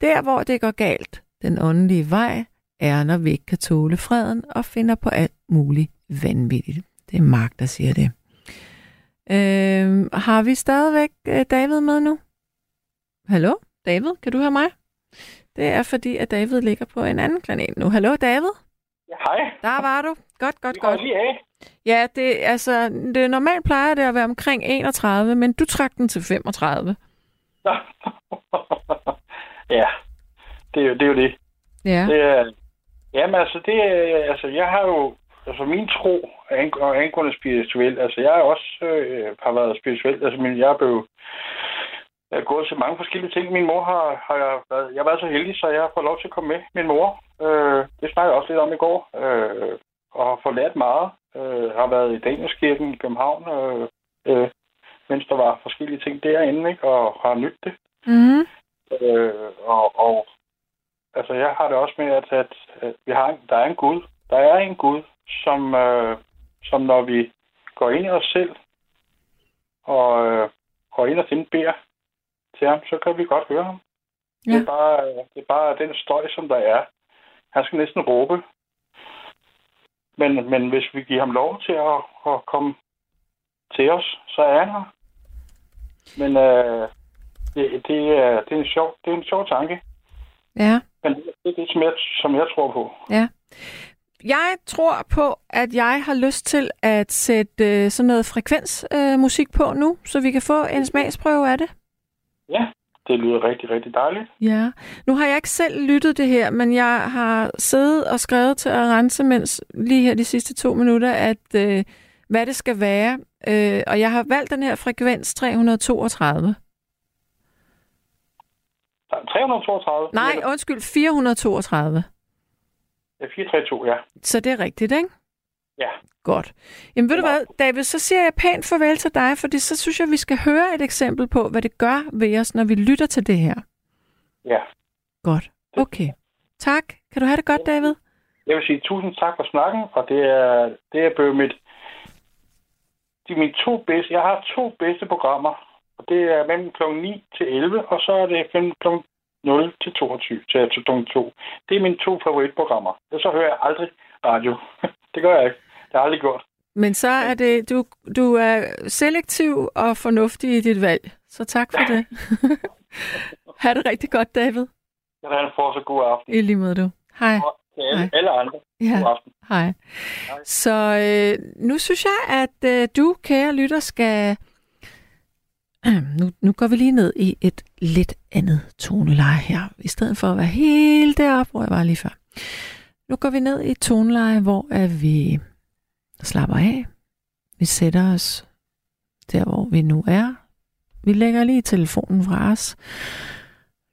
Der hvor det går galt, den åndelige vej, er når vi ikke kan tåle freden og finder på alt muligt vanvittigt. Det er Mark, der siger det. Øh, har vi stadigvæk øh, David med nu? Hallo? David, kan du høre mig? Det er fordi, at David ligger på en anden planet nu. Hallo, David? Ja, hej. Der var du. Godt, godt, godt. lige af. Ja, det, altså, det normalt plejer det at være omkring 31, men du trak den til 35. Nå. ja, det er, jo, det er jo det. Ja. det er, jamen, altså, det er, altså, jeg har jo, altså min tro og angående spirituel, altså, jeg er også øh, har været spirituel, altså, men jeg er blevet jeg har gået til mange forskellige ting. Min mor har, har jeg, været, jeg har været så heldig, så jeg har fået lov til at komme med min mor. Øh, det snakkede jeg også lidt om i går. Øh, og har fået lært meget. Øh, har været i Danielskirken i København, øh, øh, mens der var forskellige ting derinde, ikke? og har nydt det. Mm. Øh, og, og altså, jeg har det også med, at, at, at vi har en, der er en Gud. Der er en Gud, som, øh, som når vi går ind i os selv og øh, går ind og beder til ham, så kan vi godt høre ham. Ja. Det, er bare, det er bare den støj, som der er. Han skal næsten råbe. Men, men hvis vi giver ham lov til at, at komme til os, så er han her. Men øh, det, det, er, det, er en sjov, det er en sjov tanke. Ja. Men det er det, som jeg, som jeg tror på. Ja. Jeg tror på, at jeg har lyst til at sætte øh, sådan noget frekvensmusik øh, på nu, så vi kan få en smagsprøve af det. Ja, det lyder rigtig, rigtig dejligt. Ja. Nu har jeg ikke selv lyttet det her, men jeg har siddet og skrevet til at rense, mens lige her de sidste to minutter, at øh, hvad det skal være. Øh, og jeg har valgt den her frekvens 332. Der er 332. Nej, undskyld, 432. Ja, 432, ja. Så det er rigtigt, ikke? Ja. Godt. Jamen ved du hvad, David, så siger jeg pænt farvel til dig, fordi så synes jeg, vi skal høre et eksempel på, hvad det gør ved os, når vi lytter til det her. Ja. Godt. Okay. Tak. Kan du have det godt, David? Jeg vil sige tusind tak for snakken, og det er, det er blevet mit... De mine to bedste. Jeg har to bedste programmer, og det er mellem kl. 9 til 11, og så er det mellem kl. 0 til 22 til til kl. 2. Det er mine to favoritprogrammer. Og så hører jeg aldrig radio. det gør jeg ikke. Det har jeg aldrig gjort. Men så er det, du, du er selektiv og fornuftig i dit valg. Så tak for det. ha' det rigtig godt, David. Jeg have en så god aften. I lige måde du. Hej. Og til alle, Hej. alle andre. Ja. God aften. Hej. Så øh, nu synes jeg, at øh, du, kære lytter, skal... Nu, nu går vi lige ned i et lidt andet toneleje her, i stedet for at være helt deroppe, hvor jeg var lige før. Nu går vi ned i et toneleje, hvor at vi slapper af. Vi sætter os der, hvor vi nu er. Vi lægger lige telefonen fra os.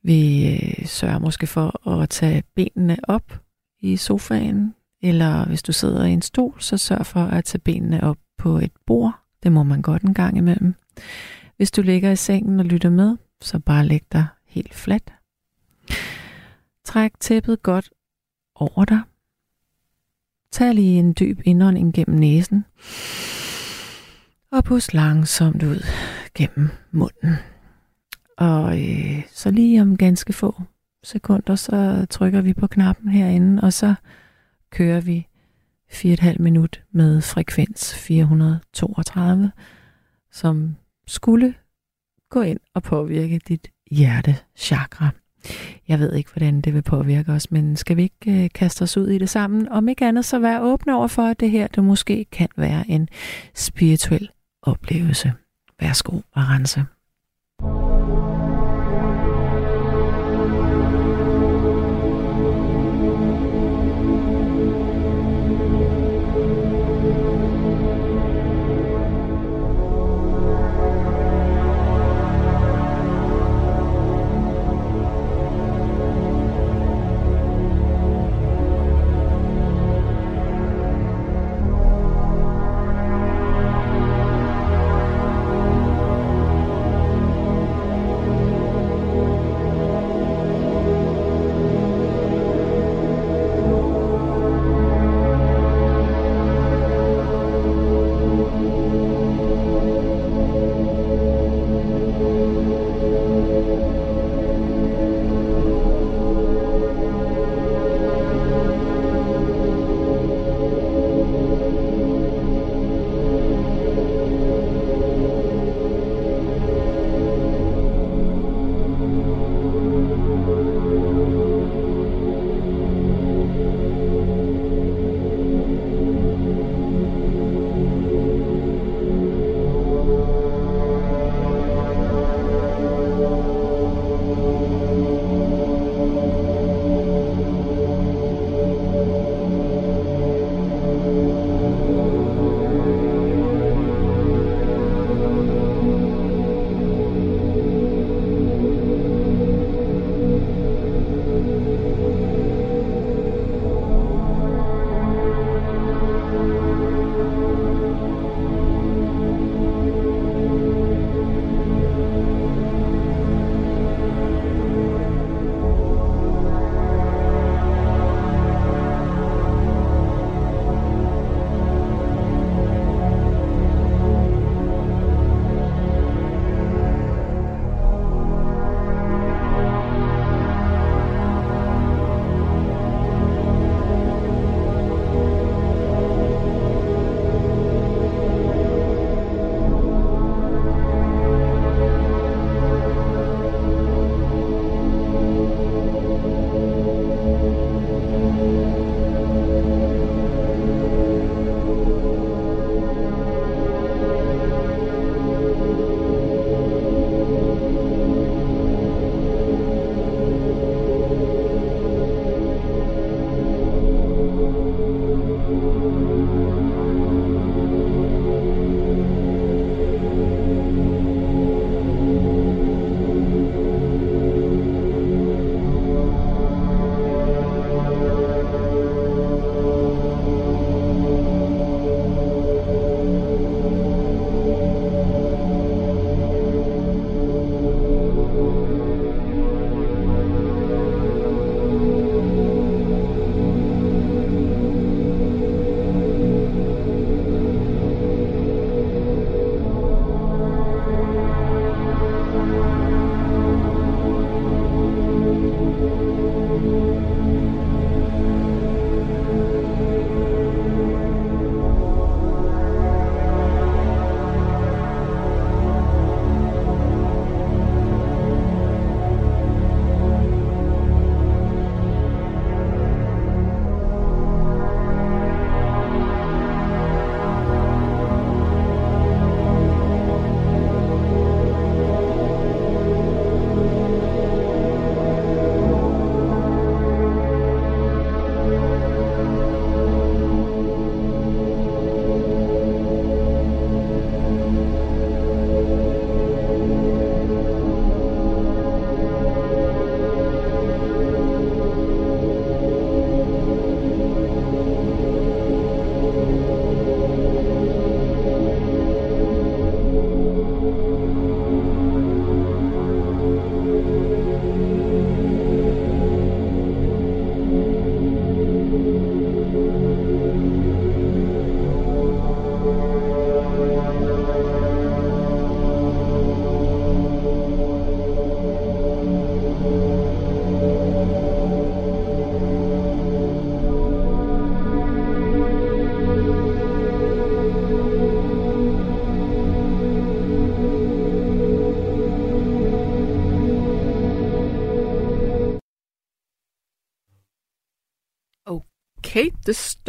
Vi øh, sørger måske for at tage benene op i sofaen, eller hvis du sidder i en stol, så sørg for at tage benene op på et bord. Det må man godt en gang imellem. Hvis du ligger i sengen og lytter med, så bare læg dig helt fladt. Træk tæppet godt over dig. Tag lige en dyb indånding gennem næsen. Og pust langsomt ud gennem munden. Og øh, så lige om ganske få sekunder, så trykker vi på knappen herinde, og så kører vi 4,5 minut med frekvens 432, som skulle gå ind og påvirke dit hjertechakra. Jeg ved ikke, hvordan det vil påvirke os, men skal vi ikke øh, kaste os ud i det sammen? Om ikke andet, så vær åbne over for, at det her det måske kan være en spirituel oplevelse. Værsgo, Arance.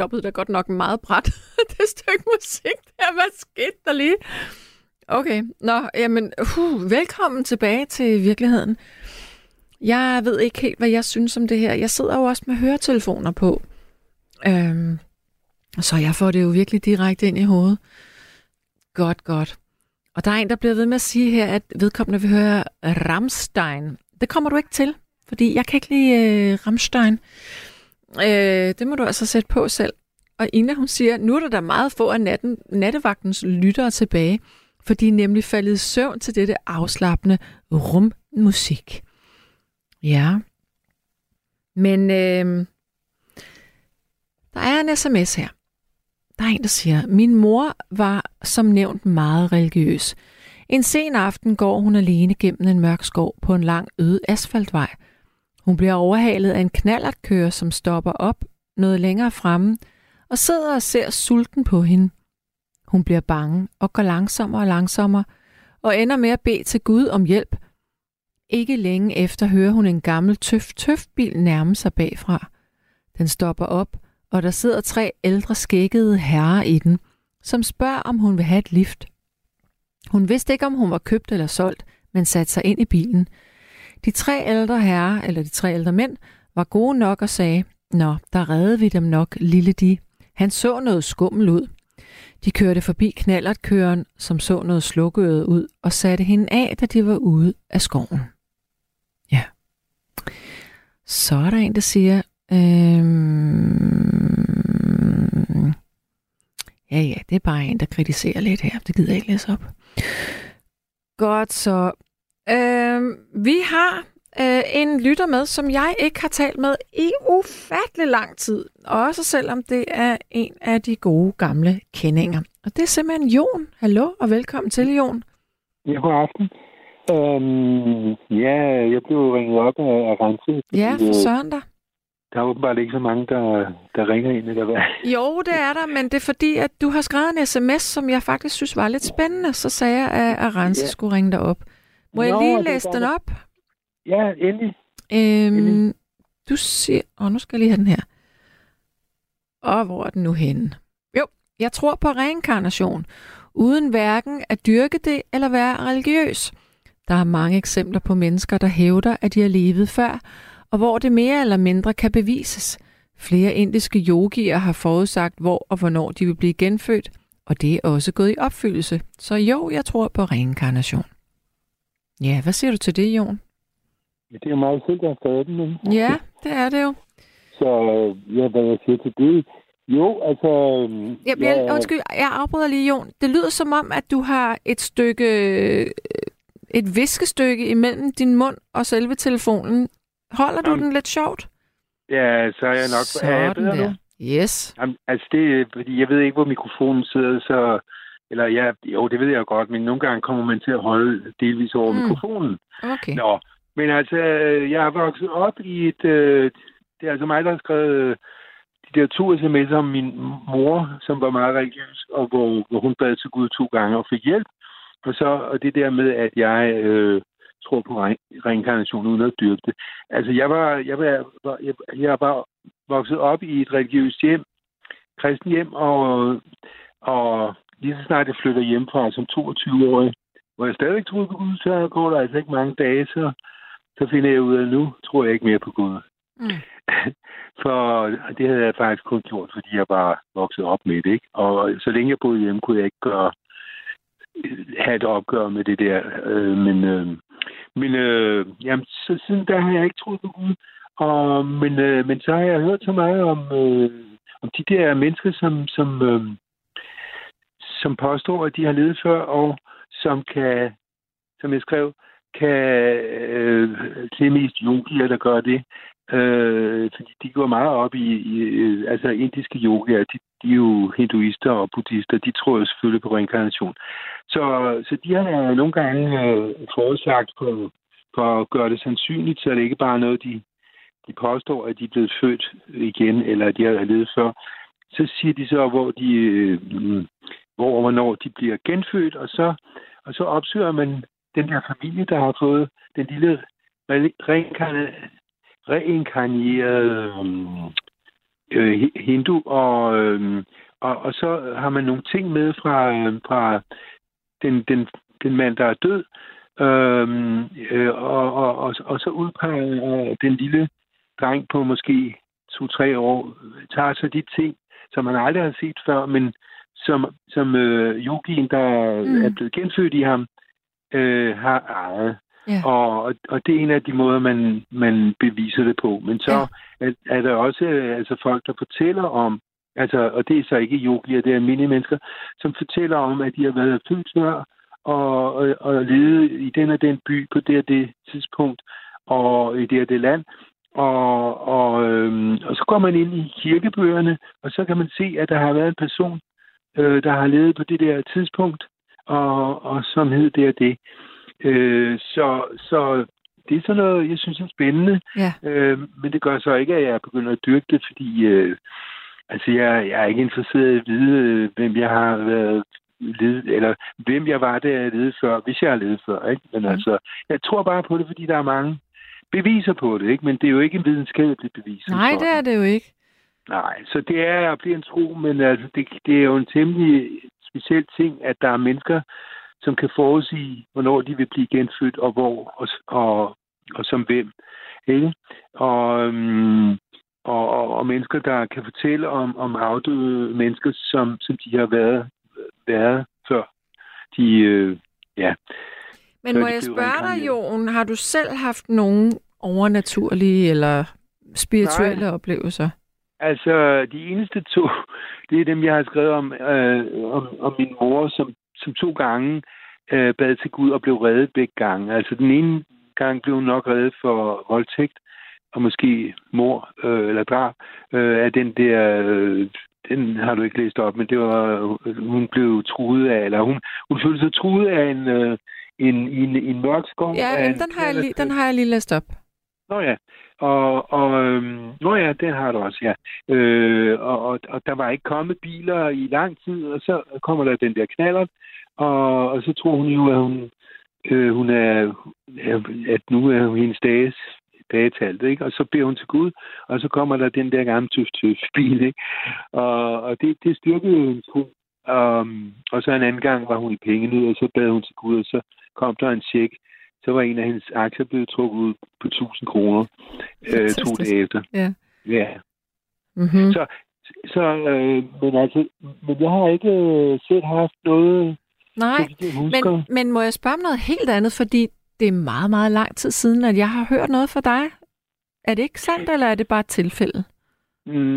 Stoppede da godt nok meget bræt. det stykke musik der. Hvad skete der lige? Okay, nå, jamen, uh, velkommen tilbage til virkeligheden. Jeg ved ikke helt, hvad jeg synes om det her. Jeg sidder jo også med høretelefoner på. Øhm, så jeg får det jo virkelig direkte ind i hovedet. Godt, godt. Og der er en, der bliver ved med at sige her, at vedkommende vil høre Ramstein. Det kommer du ikke til, fordi jeg kan ikke lide øh, uh, Ramstein. Øh, det må du altså sætte på selv. Og Ina, hun siger, nu er der da meget få af natten, nattevagtens lyttere tilbage, for de er nemlig faldet i søvn til dette afslappende rummusik. Ja. Men øh, der er en sms her. Der er en, der siger, min mor var som nævnt meget religiøs. En sen aften går hun alene gennem en mørk skov på en lang øde asfaltvej. Hun bliver overhalet af en knallertkører, som stopper op noget længere fremme og sidder og ser sulten på hende. Hun bliver bange og går langsommere og langsommere og ender med at bede til Gud om hjælp. Ikke længe efter hører hun en gammel tøf-tøf-bil nærme sig bagfra. Den stopper op, og der sidder tre ældre skækkede herrer i den, som spørger, om hun vil have et lift. Hun vidste ikke, om hun var købt eller solgt, men satte sig ind i bilen. De tre ældre herrer, eller de tre ældre mænd, var gode nok og sagde, Nå, der redde vi dem nok, lille de. Han så noget skummel ud. De kørte forbi knallertkøren, som så noget slukket ud, og satte hende af, da de var ude af skoven. Ja. Så er der en, der siger, øhm, ja ja, det er bare en, der kritiserer lidt her. Det gider jeg ikke læse op. Godt, så øhm, vi har øh, en lytter med, som jeg ikke har talt med i ufattelig lang tid. Også selvom det er en af de gode gamle kendinger. Og det er simpelthen Jon. Hallo og velkommen til, Jon. Ja, god aften. Øhm, ja, jeg blev ringet op af, af Rense. Ja, for søren da. Der er åbenbart ikke så mange, der, der ringer ind, eller hvad? Jo, det er der, men det er fordi, at du har skrevet en sms, som jeg faktisk synes var lidt spændende. Så sagde jeg, at Arance ja. skulle ringe dig op. Må Nå, jeg lige læse den op? Ja, endelig. Øhm, endelig. Du siger... Åh, oh, nu skal jeg lige have den her. Og hvor er den nu henne? Jo, jeg tror på reinkarnation, uden hverken at dyrke det eller være religiøs. Der er mange eksempler på mennesker, der hævder, at de har levet før, og hvor det mere eller mindre kan bevises. Flere indiske yogier har forudsagt, hvor og hvornår de vil blive genfødt, og det er også gået i opfyldelse. Så jo, jeg tror på reinkarnation. Ja, hvad siger du til det, Jon? Ja, det er meget selv, der har skrevet den. Men... Ja, det er det jo. Så ja, hvad jeg siger til det, jo, altså... Jeg bliver, ja, undskyld, jeg afbryder lige, Jon. Det lyder som om, at du har et stykke, et viskestykke imellem din mund og selve telefonen. Holder du Jamen, den lidt sjovt? Ja, så er jeg nok... Sådan er jeg bedre der. nu? Yes. Jamen, altså, det fordi jeg ved ikke, hvor mikrofonen sidder, så... Eller ja, jo, det ved jeg godt, men nogle gange kommer man til at holde delvis over mm. mikrofonen. Okay. Nå, men altså, jeg har vokset op i et... Øh, det er altså mig, der har skrevet øh, de der to sms'er om min mor, som var meget religiøs, og hvor, hvor hun bad til Gud to gange og fik hjælp. Og så og det der med, at jeg øh, tror på re- reinkarnation uden at dyrke det. Altså, jeg var, jeg var, jeg, jeg var vokset op i et religiøst hjem, kristen hjem, og, og lige så snart jeg flytter hjemmefra som 22-årig, hvor jeg stadig troede på Gud, så går der altså ikke mange dage, så så finder jeg ud af, at nu tror jeg ikke mere på Gud. Mm. For det havde jeg faktisk kun gjort, fordi jeg bare voksede op med det. Ikke? Og så længe jeg boede hjemme, kunne jeg ikke gøre, have et opgør med det der. Øh, men øh, men øh, jamen, så siden der har jeg ikke troet på Gud. Og, men, øh, men så har jeg hørt så meget om, øh, om de der mennesker, som, som, øh, som påstår, at de har levet før, og som kan, som jeg skrev, kan øh, det er mest yogier, der gør det. Øh, fordi de går meget op i, i øh, altså indiske yogier, de, de er jo hinduister og buddhister, de tror jo selvfølgelig på reinkarnation. Så, så de har øh, nogle gange øh, forudsagt på, for at gøre det sandsynligt, så det ikke bare er noget, de, de påstår, at de er blevet født igen, eller at de har levet før. Så siger de så, hvor de, øh, hvor og hvornår de bliver genfødt, og så, og så opsøger man den der familie, der har fået den lille reinkarnerede um, øh, hindu, og, øh, og, og så har man nogle ting med fra, øh, fra den, den, den mand, der er død, øhm, øh, og, og, og, og så udpeger øh, den lille dreng på måske to-tre år, tager så de ting, som man aldrig har set før, men som, som øh, yogien, der mm. er blevet genfødt i ham, øh, har ejet. Ja. Og, og det er en af de måder, man, man beviser det på. Men så ja. er, er der også øh, altså folk, der fortæller om, altså, og det er så ikke yogier, det er almindelige mennesker, som fortæller om, at de har været født før, og, og, og levet i den og den by på det og det tidspunkt, og i det og det land. Og, og, øhm, og så går man ind i kirkebøgerne, og så kan man se, at der har været en person, øh, der har levet på det der tidspunkt, og, og som hed det og det. Øh, så, så det er sådan noget, jeg synes er spændende. Ja. Øh, men det gør så ikke, at jeg begynder at dyrke det, fordi øh, altså jeg, jeg er ikke interesseret i at vide, øh, hvem jeg har været ledet, eller hvem jeg var, da jeg levede før, hvis jeg har levet før. Ikke? Men Mm. altså, jeg tror bare på det, fordi der er mange beviser på det, ikke? men det er jo ikke en videnskabelig bevis. Nej, det er det jo ikke. Nej, så det er at blive en tro, men altså, det, det er jo en temmelig speciel ting, at der er mennesker, som kan forudsige, hvornår de vil blive genfødt, og hvor, og, og, og som hvem. Ikke? Og, øhm, og, og, og mennesker, der kan fortælle om, om afdøde mennesker, som, som de har været, været før. De, øh, ja. Men må jeg spørge dig. Jon, har du selv haft nogle overnaturlige eller spirituelle Nej. oplevelser? Altså, de eneste to, det er dem, jeg har skrevet om, øh, om, om min mor, som, som to gange øh, bad til Gud og blev reddet begge gange. Altså, den ene gang blev hun nok reddet for voldtægt, og måske mor øh, eller drab øh, af den der... Øh, den har du ikke læst op, men det var, hun blev truet af, eller hun, hun følte sig truet af en, øh, en, en, en mørk skov. Ja, en den, har jeg lige, den har jeg lige læst op. Nå ja, og, og øhm, nå ja, det har du også, ja. Øh, og, og, og der var ikke kommet biler i lang tid, og så kommer der den der knaller, og, og så tror hun jo, at hun, øh, hun er, at nu er hun hendes dages dagetalt, ikke? Og så beder hun til Gud, og så kommer der den der gamle tøf tøf bil, ikke? Og, og det, det styrkede jo hendes tro. Um, og så en anden gang var hun i pengenød, og så bad hun til Gud, og så kom der en tjek. Så var en af hendes aktier blevet trukket ud på 1000 kroner øh, to dage efter. Ja. Ja. Mm-hmm. Så, så øh, men altså, men jeg har ikke øh, selv haft noget, Nej, så men, men må jeg spørge om noget helt andet, fordi det er meget, meget lang tid siden, at jeg har hørt noget fra dig. Er det ikke sandt, eller er det bare et tilfælde?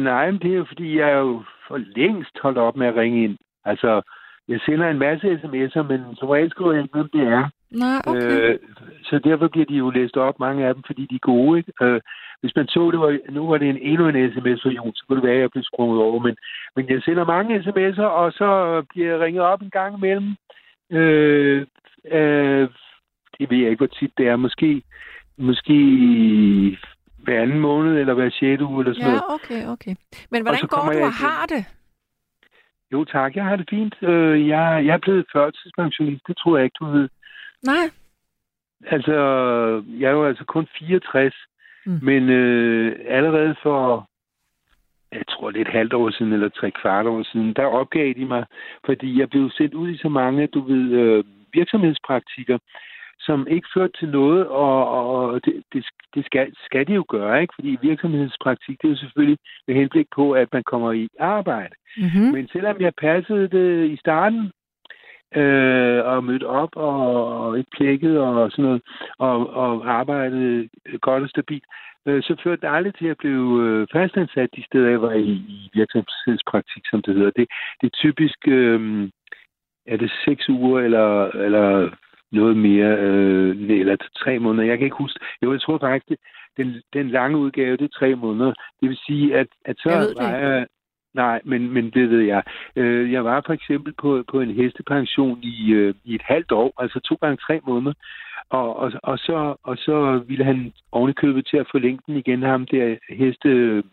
Nej, men det er jo fordi, jeg er jo for længst holdt op med at ringe ind. Altså, jeg sender en masse sms'er, men som regel skriver jeg ikke, hvem det er. Nej, okay. Øh, så derfor bliver de jo læst op, mange af dem, fordi de er gode. Ikke? Øh, hvis man så, det var, nu var det en endnu en sms for Jon, så kunne det være, at jeg blev sprunget over. Men, men jeg sender mange sms'er, og så bliver jeg ringet op en gang imellem. Øh, øh, det ved jeg ikke, hvor tit det er. Måske, måske hver anden måned, eller hver sjette uge, eller sådan Ja, noget. okay, okay. Men hvordan går du og har det? Jo tak, jeg har det fint. Øh, jeg, jeg er blevet førtidspensionist, det tror jeg ikke, du ved. Nej. Altså, jeg er jo altså kun 64, Mm. men øh, allerede for, jeg tror det er et halvt år siden, eller tre kvart år siden, der opgav de mig, fordi jeg blev sendt ud i så mange, du ved, øh, virksomhedspraktikker, som ikke førte til noget, og, og det, det, det skal, skal de jo gøre, ikke? Fordi virksomhedspraktik, det er jo selvfølgelig med henblik på, at man kommer i arbejde. Mm-hmm. Men selvom jeg passede det i starten, øh, og mødte op og, og ikke plækket og sådan noget, og, og arbejdede godt og stabilt, øh, så førte det aldrig til at blive øh, fastansat de steder, jeg var i, i virksomhedspraktik, som det hedder. Det, det er typisk, øh, er det seks uger eller, eller noget mere, øh, eller tre måneder. Jeg kan ikke huske. Jo, jeg tror faktisk, den, den lange udgave, det er tre måneder. Det vil sige, at, at så Jeg var jeg... Nej, men, men det ved jeg. Øh, jeg var for eksempel på, på en hestepension i, øh, i et halvt år, altså to gange tre måneder. Og, og, og, så, og så ville han ovenikøbet til at forlænge den igen, ham der heste,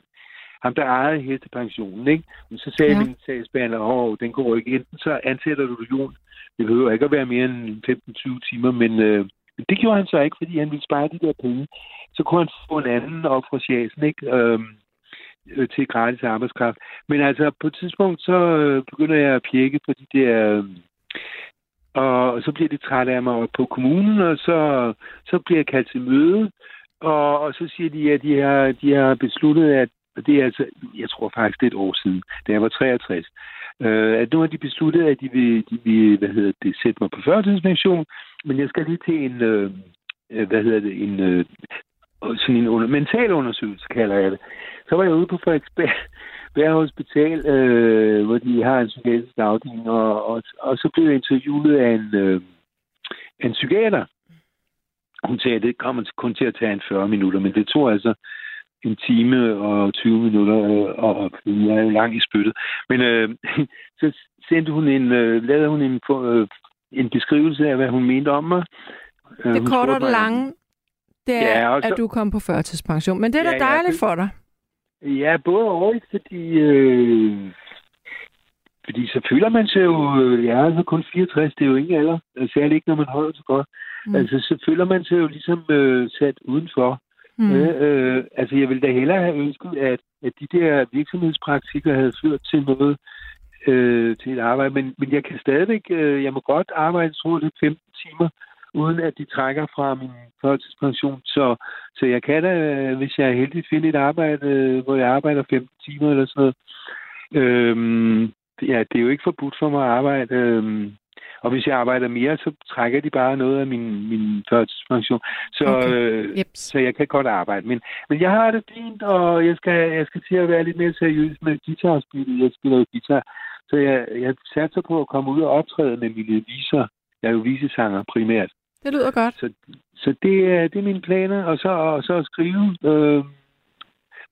ham der ejede hestepensionen, ikke? Men så sagde Ja. min sagsbehandler, åh, den går ikke. Enten så ansætter du Jon. Det behøver ikke at være mere end 15-20 timer, men øh, men det gjorde han så ikke, fordi han ville spare de der penge. Så kunne han få en anden op fra chasen, ikke? Øhm, øh, til gratis arbejdskraft. Men altså, på et tidspunkt, så øh, begynder jeg at pjekke på de der... Øh, og så bliver de trætte af mig på kommunen, og så, så bliver jeg kaldt til møde, og, og så siger de, at de har, de har besluttet, at det er altså, jeg tror faktisk, det er et år siden, da jeg var 63, øh, at nu har de besluttet, at de vil, de vil hvad hedder det, sætte mig på førtidspension, men jeg skal lige til en, øh, øh hvad hedder det, en, øh, sådan en under, mental undersøgelse, kalder jeg det. Så var jeg ude på Frederiksberg, hver hospital, øh, hvor de har en psykiatrisk afdeling, og, og, og så blev jeg interviewet af en, øh, en psykiater. Hun sagde, at det kommer kun til at tage en 40 minutter, men det tog altså en time og 20 minutter, øh, og jeg er jo lang i spyttet. Men øh, så sendte hun en, øh, lavede hun en, øh, en beskrivelse af, hvad hun mente om mig. Øh, det korte og det lange, det er, ja, så, at du kom på førtidspension. Men det er da ja, dejligt ja, for dig. Ja, både og fordi... Øh, fordi så føler man sig jo... Øh, jeg er altså kun 64, det er jo ingen alder. Særligt ikke, når man holder så godt. Mm. Altså, så føler man sig jo ligesom øh, sat udenfor. Mm. Øh, øh, altså, jeg ville da hellere have ønsket, at, at de der virksomhedspraktikker havde ført til noget, øh, til et arbejde. Men, men jeg kan stadigvæk, øh, jeg må godt arbejde, tror jeg, 15 timer, uden at de trækker fra min førtidspension. Så, så jeg kan da, hvis jeg er heldig, finde et arbejde, øh, hvor jeg arbejder 15 timer eller sådan noget. Øhm, ja, det er jo ikke forbudt for mig at arbejde. Øhm, og hvis jeg arbejder mere, så trækker de bare noget af min, min førtidspension. Så, okay. øh, yep. så jeg kan godt arbejde. Men, men jeg har det fint, og jeg skal, jeg skal til at være lidt mere seriøs med guitarspillet. Jeg spiller jo guitar. Så jeg, jeg satser på at komme ud og optræde med mine viser. Jeg er jo visesanger primært. Det lyder godt. Så, så det, er, det er mine planer. Og så, og så at skrive. Øh,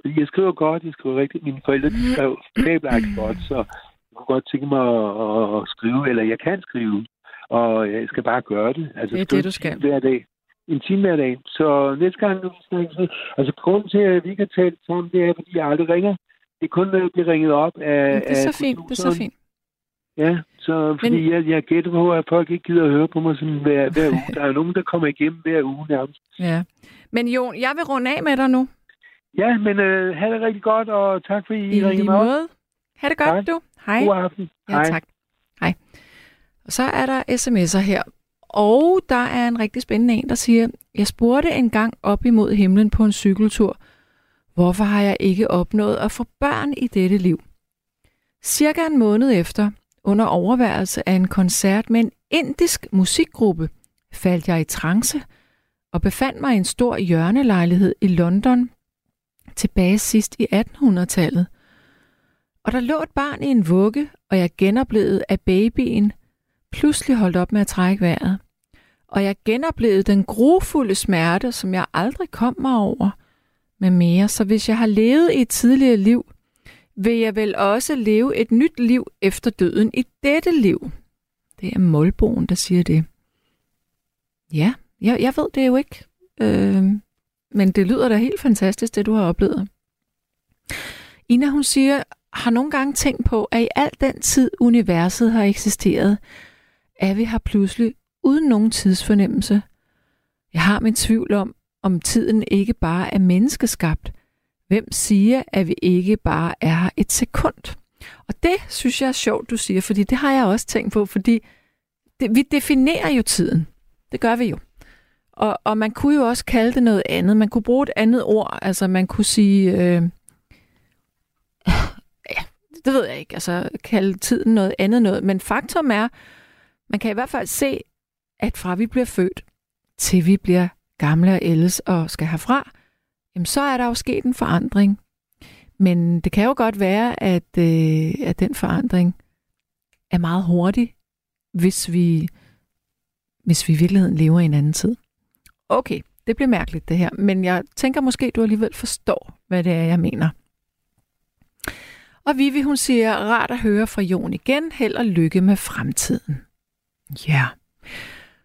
jeg skriver godt. Jeg skriver rigtigt. Mine forældre de skrev fabelagtigt godt, så kunne godt tænke mig at, at, at skrive, eller jeg kan skrive, og jeg skal bare gøre det. Altså, det er det, du skal. Hver dag. En time hver dag. Så næste gang, når vi snakker, altså grunden til, at vi ikke har talt sammen, det er, fordi jeg aldrig ringer. Det er kun, når jeg bliver ringet op af... Det er så fint, det er så fint. Ja, så fordi Men... jeg, jeg gætter på, at folk ikke gider at høre på mig sådan hver, hver uge. Der er nogen, der kommer igennem hver uge nærmest. Ja. Men Jon, jeg vil runde af med dig nu. Ja, men øh, have det rigtig godt, og tak fordi I, I ringede mig måde. Ha' det godt, tak. du. Hej. God aften. Ja, Hej. tak. Hej. Og så er der sms'er her. Og der er en rigtig spændende en, der siger, jeg spurgte en gang op imod himlen på en cykeltur, hvorfor har jeg ikke opnået at få børn i dette liv? Cirka en måned efter, under overværelse af en koncert med en indisk musikgruppe, faldt jeg i trance og befandt mig i en stor hjørnelejlighed i London tilbage sidst i 1800-tallet – og der lå et barn i en vugge, og jeg genoplevede, at babyen pludselig holdt op med at trække vejret. Og jeg genoplevede den grufulde smerte, som jeg aldrig kom mig over med mere. Så hvis jeg har levet i et tidligere liv, vil jeg vel også leve et nyt liv efter døden i dette liv. Det er Målbogen, der siger det. Ja, jeg, jeg ved det jo ikke. Øh, men det lyder da helt fantastisk, det du har oplevet. Ina, hun siger, har nogle gange tænkt på, at i al den tid universet har eksisteret, er vi her pludselig uden nogen tidsfornemmelse. Jeg har min tvivl om, om tiden ikke bare er menneskeskabt. Hvem siger, at vi ikke bare er her et sekund? Og det synes jeg er sjovt, du siger, fordi det har jeg også tænkt på, fordi det, vi definerer jo tiden. Det gør vi jo. Og, og man kunne jo også kalde det noget andet. Man kunne bruge et andet ord. Altså man kunne sige... Øh, det ved jeg ikke, altså kalde tiden noget andet noget. Men faktum er, man kan i hvert fald se, at fra vi bliver født, til vi bliver gamle og ældes og skal herfra, jamen så er der jo sket en forandring. Men det kan jo godt være, at, øh, at den forandring er meget hurtig, hvis vi, hvis vi i virkeligheden lever i en anden tid. Okay, det bliver mærkeligt det her, men jeg tænker måske, du alligevel forstår, hvad det er, jeg mener. Og Vivi, hun siger, rart at høre fra Jon igen. Held og lykke med fremtiden. Ja.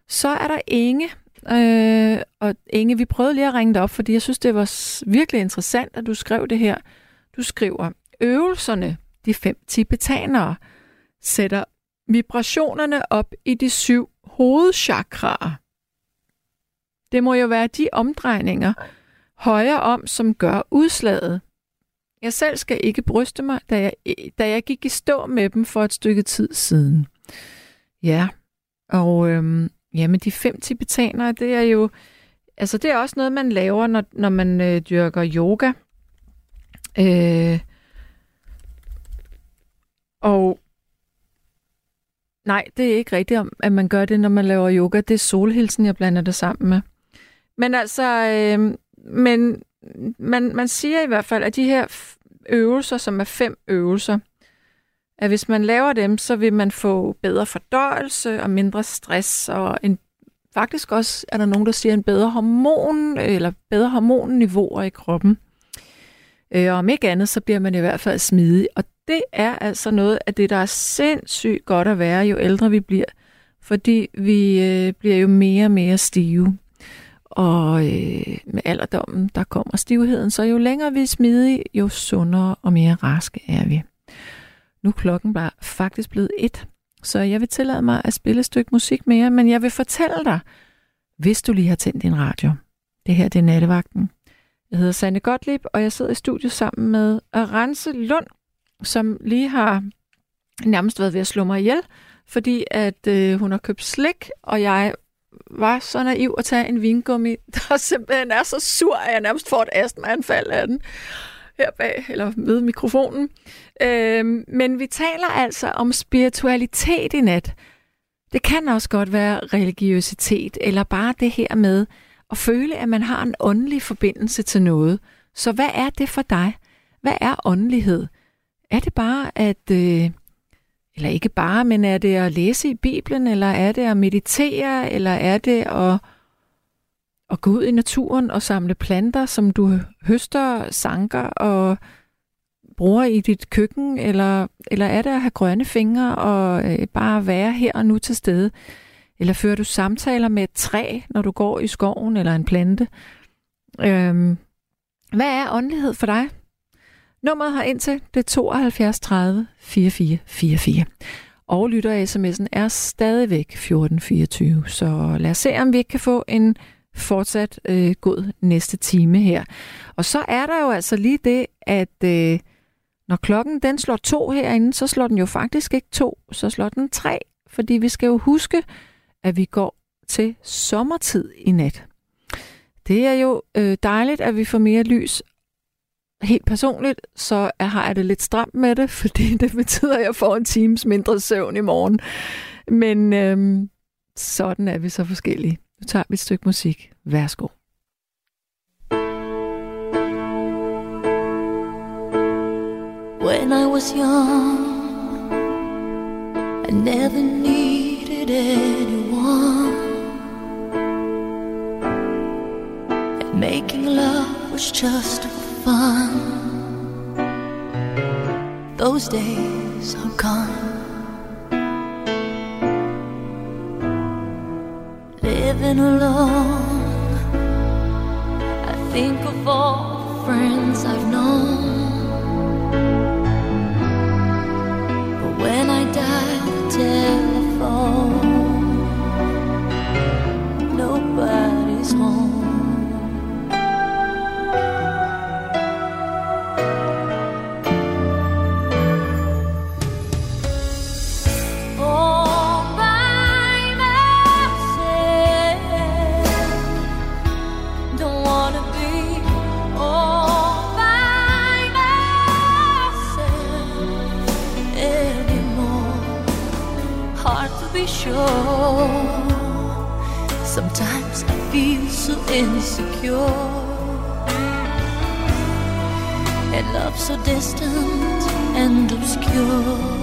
Så er der Inge. Øh, og Inge, vi prøvede lige at ringe dig op, fordi jeg synes, det var virkelig interessant, at du skrev det her. Du skriver, øvelserne, de fem tibetanere, sætter vibrationerne op i de syv hovedchakraer. Det må jo være de omdrejninger højere om, som gør udslaget. Jeg selv skal ikke bryste mig, da jeg, da jeg gik i stå med dem for et stykke tid siden. Ja, og øhm, jamen de fem tibetanere, det er jo, altså det er også noget, man laver, når, når man øh, dyrker yoga. Øh, og nej, det er ikke rigtigt, at man gør det, når man laver yoga. Det er solhilsen, jeg blander det sammen med. Men altså, øh, men man, man siger i hvert fald, at de her øvelser, som er fem øvelser, at hvis man laver dem, så vil man få bedre fordøjelse og mindre stress, og en, faktisk også er der nogen, der siger en bedre hormon, eller bedre hormonniveauer i kroppen. Øh, og om ikke andet, så bliver man i hvert fald smidig. Og det er altså noget af det, der er sindssygt godt at være, jo ældre vi bliver. Fordi vi øh, bliver jo mere og mere stive. Og øh, med alderdommen, der kommer stivheden. Så jo længere vi er smidige, jo sundere og mere raske er vi. Nu er klokken bare faktisk blevet et, så jeg vil tillade mig at spille et stykke musik mere, men jeg vil fortælle dig, hvis du lige har tændt din radio. Det her det er Nattevagten. Jeg hedder Sanne Gottlieb, og jeg sidder i studiet sammen med Arance Lund, som lige har nærmest været ved at slå mig ihjel, fordi at øh, hun har købt slik, og jeg var så naiv at tage en vingummi, der simpelthen er så sur, at jeg nærmest får et astmaanfald af den her bag, eller ved mikrofonen. Øh, men vi taler altså om spiritualitet i nat. Det kan også godt være religiøsitet, eller bare det her med at føle, at man har en åndelig forbindelse til noget. Så hvad er det for dig? Hvad er åndelighed? Er det bare at... Øh, eller ikke bare, men er det at læse i Bibelen, eller er det at meditere, eller er det at, at gå ud i naturen og samle planter, som du høster, sanker og bruger i dit køkken, eller, eller er det at have grønne fingre og øh, bare være her og nu til stede? Eller fører du samtaler med et træ, når du går i skoven, eller en plante? Øhm, hvad er åndelighed for dig? Nummeret har ind til det er 72 30 44 44. Og lytter sms'en er stadigvæk 1424. Så lad os se, om vi ikke kan få en fortsat øh, god næste time her. Og så er der jo altså lige det, at øh, når klokken den slår to herinde, så slår den jo faktisk ikke to, så slår den tre. Fordi vi skal jo huske, at vi går til sommertid i nat. Det er jo øh, dejligt, at vi får mere lys helt personligt, så har jeg det lidt stramt med det, fordi det betyder, at jeg får en times mindre søvn i morgen. Men øhm, sådan er vi så forskellige. Nu tager vi et stykke musik. Værsgo. When I was young, I never needed anyone. And making love was just fun. Those days are gone. Living alone, I think of all the friends I've known. But when I dial the distant and obscure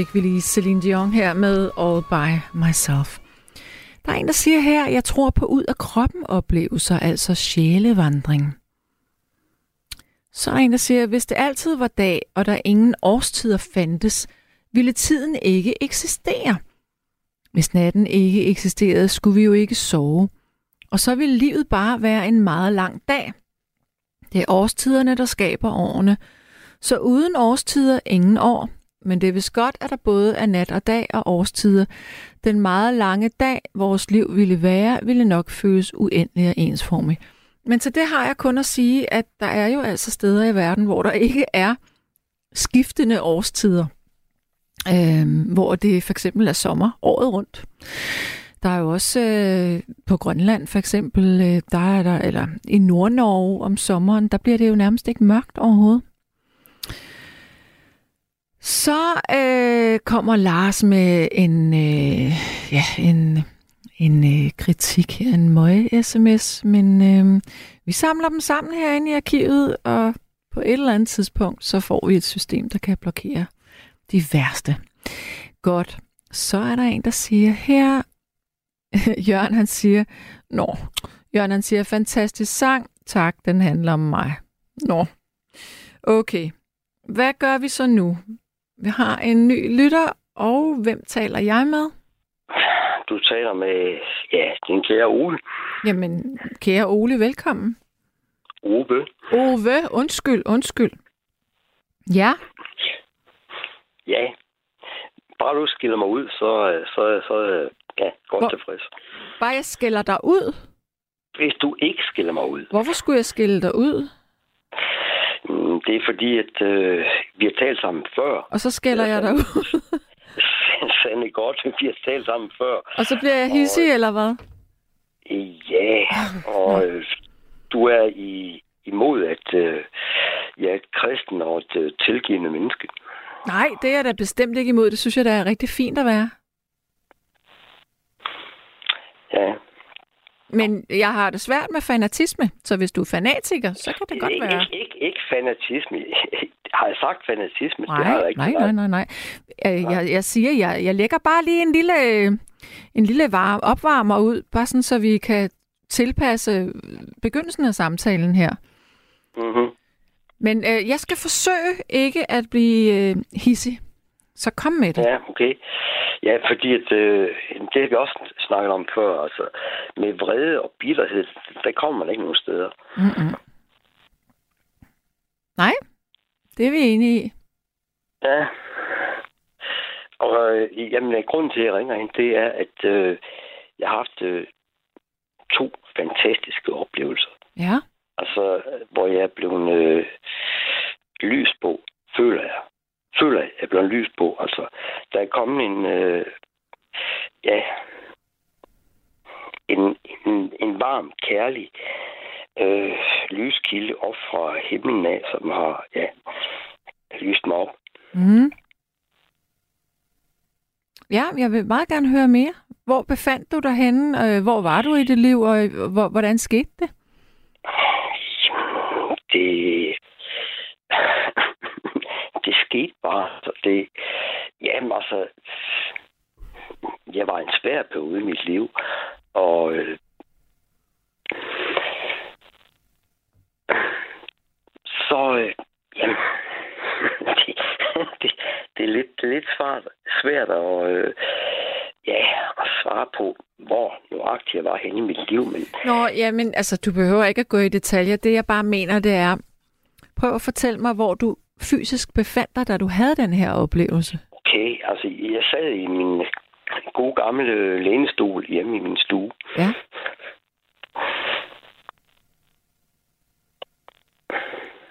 fik vi lige Celine Dion her med All By Myself. Der er en, der siger her, jeg tror på ud af kroppen oplevelser, altså sjælevandring. Så er en, der siger, hvis det altid var dag, og der ingen årstider fandtes, ville tiden ikke eksistere. Hvis natten ikke eksisterede, skulle vi jo ikke sove. Og så ville livet bare være en meget lang dag. Det er årstiderne, der skaber årene. Så uden årstider, ingen år. Men det er vist godt, at der både er nat og dag og årstider. Den meget lange dag, vores liv ville være, ville nok føles uendelig og ensformig. Men til det har jeg kun at sige, at der er jo altså steder i verden, hvor der ikke er skiftende årstider. Øh, hvor det for eksempel er sommer året rundt. Der er jo også øh, på Grønland for eksempel, øh, der er der, eller i Nordnorge om sommeren, der bliver det jo nærmest ikke mørkt overhovedet. Så øh, kommer Lars med en, øh, ja, en, en øh, kritik her, en møge-sms, men øh, vi samler dem sammen herinde i arkivet, og på et eller andet tidspunkt, så får vi et system, der kan blokere de værste. Godt. Så er der en, der siger her, Jørgen han siger, Nå, Jørgen han siger, fantastisk sang, tak, den handler om mig. Nå, okay. Hvad gør vi så nu? Vi har en ny lytter, og hvem taler jeg med? Du taler med, ja, din kære Ole. Jamen, kære Ole, velkommen. Ove. Ove, undskyld, undskyld. Ja, Ja. Bare du skiller mig ud, så, så, så ja, godt Hvor- tilfreds. bare jeg skælder dig ud. Hvis du ikke skiller mig ud, Hvorfor skulle jeg skille dig ud? Det er fordi, at øh, vi har talt sammen før. Og så skælder jeg dig ud. Sande godt, vi har talt sammen før. og så bliver jeg hissig, eller hvad? Ja, og øh, du er i, imod, at øh, jeg er et kristen og et øh, tilgivende menneske. Nej, det er jeg da bestemt ikke imod. Det synes jeg, der er rigtig fint at være. Ja, Men jeg har det svært med fanatisme, så hvis du er fanatiker, så kan det godt ikke, være. ikke, ikke, ikke fanatisme. Har jeg sagt fanatisme? det har jeg Nej, ikke nej, nej, nej, nej. Øh, Jeg, jeg siger, jeg, jeg lægger bare lige en lille, en lille varme, opvarmer ud, bare sådan, så vi kan tilpasse begyndelsen af samtalen her. Mm-hmm. Men øh, jeg skal forsøge ikke at blive øh, hissig. Så kom med det. Ja, okay. Ja, fordi at, øh, det har vi også snakket om før. Altså, med vrede og bitterhed, der kommer man ikke nogen steder. Mm-mm. Nej, det er vi enige i. Ja. Og øh, jamen, grunden til, at jeg ringer ind, det er, at øh, jeg har haft øh, to fantastiske oplevelser. Ja. Altså, hvor jeg er blevet øh, lys på, føler jeg. Føler jeg, jeg er blevet lys på. Altså, der er kommet en, øh, ja, en, en, en varm, kærlig øh, lyskilde op fra himlen af, som har, ja, lyst mig op. Mm. Ja, jeg vil meget gerne høre mere. Hvor befandt du dig henne? Øh, Hvor var du i dit liv, og øh, hvor, hvordan skete det? det det skete bare. Så det, jamen altså, jeg var en svær periode i mit liv, og øh, så, øh, jamen, det, det, det, er lidt, det er lidt svært, svært at, øh, ja, at svare på, hvor nøjagtigt jeg var henne i mit liv, men Jamen, altså, du behøver ikke at gå i detaljer. Det, jeg bare mener, det er, prøv at fortælle mig, hvor du fysisk befandt dig, da du havde den her oplevelse. Okay, altså jeg sad i min gode gamle lænestol hjemme i min stue. Ja.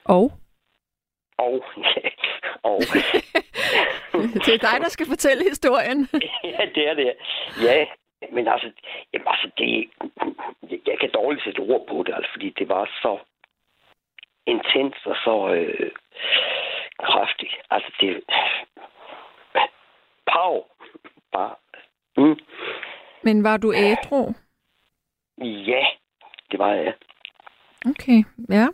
Og? Og, ja, og Det er dig, der skal fortælle historien. ja, det er det. Ja, men altså, jamen, altså det, jeg kan dårligt sætte ord på det, altså, fordi det var så intens og så øh, kraftigt. Altså det... Pau. Bare. Mm. Men var du ædru? Ja, det var jeg. Okay, ja.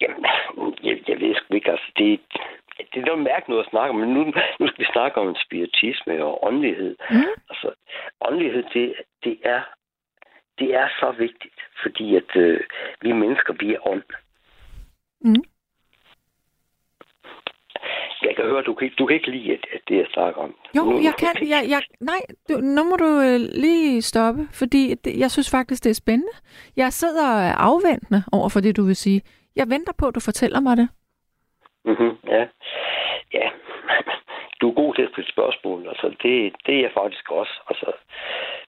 Jamen, jeg, jeg ved sgu ikke, altså det, det er noget mærkeligt noget at snakke om, men nu, nu skal vi snakke om spiritisme og åndelighed. Mm. Altså, åndelighed, det, det er det er så vigtigt, fordi at øh, vi mennesker, vi er ånd. Mm. Jeg kan høre, du kan, du kan ikke lide, at, at det, jeg snakker om. Jo, Nu- jeg kan. Jeg, jeg, nej, du, nu må du øh, lige stoppe, fordi det, jeg synes faktisk, det er spændende. Jeg sidder afventende over for det, du vil sige. Jeg venter på, at du fortæller mig det. Mm-hmm, ja. ja. Du er god til at stille spørgsmål. Altså, det, det er jeg faktisk også. Altså,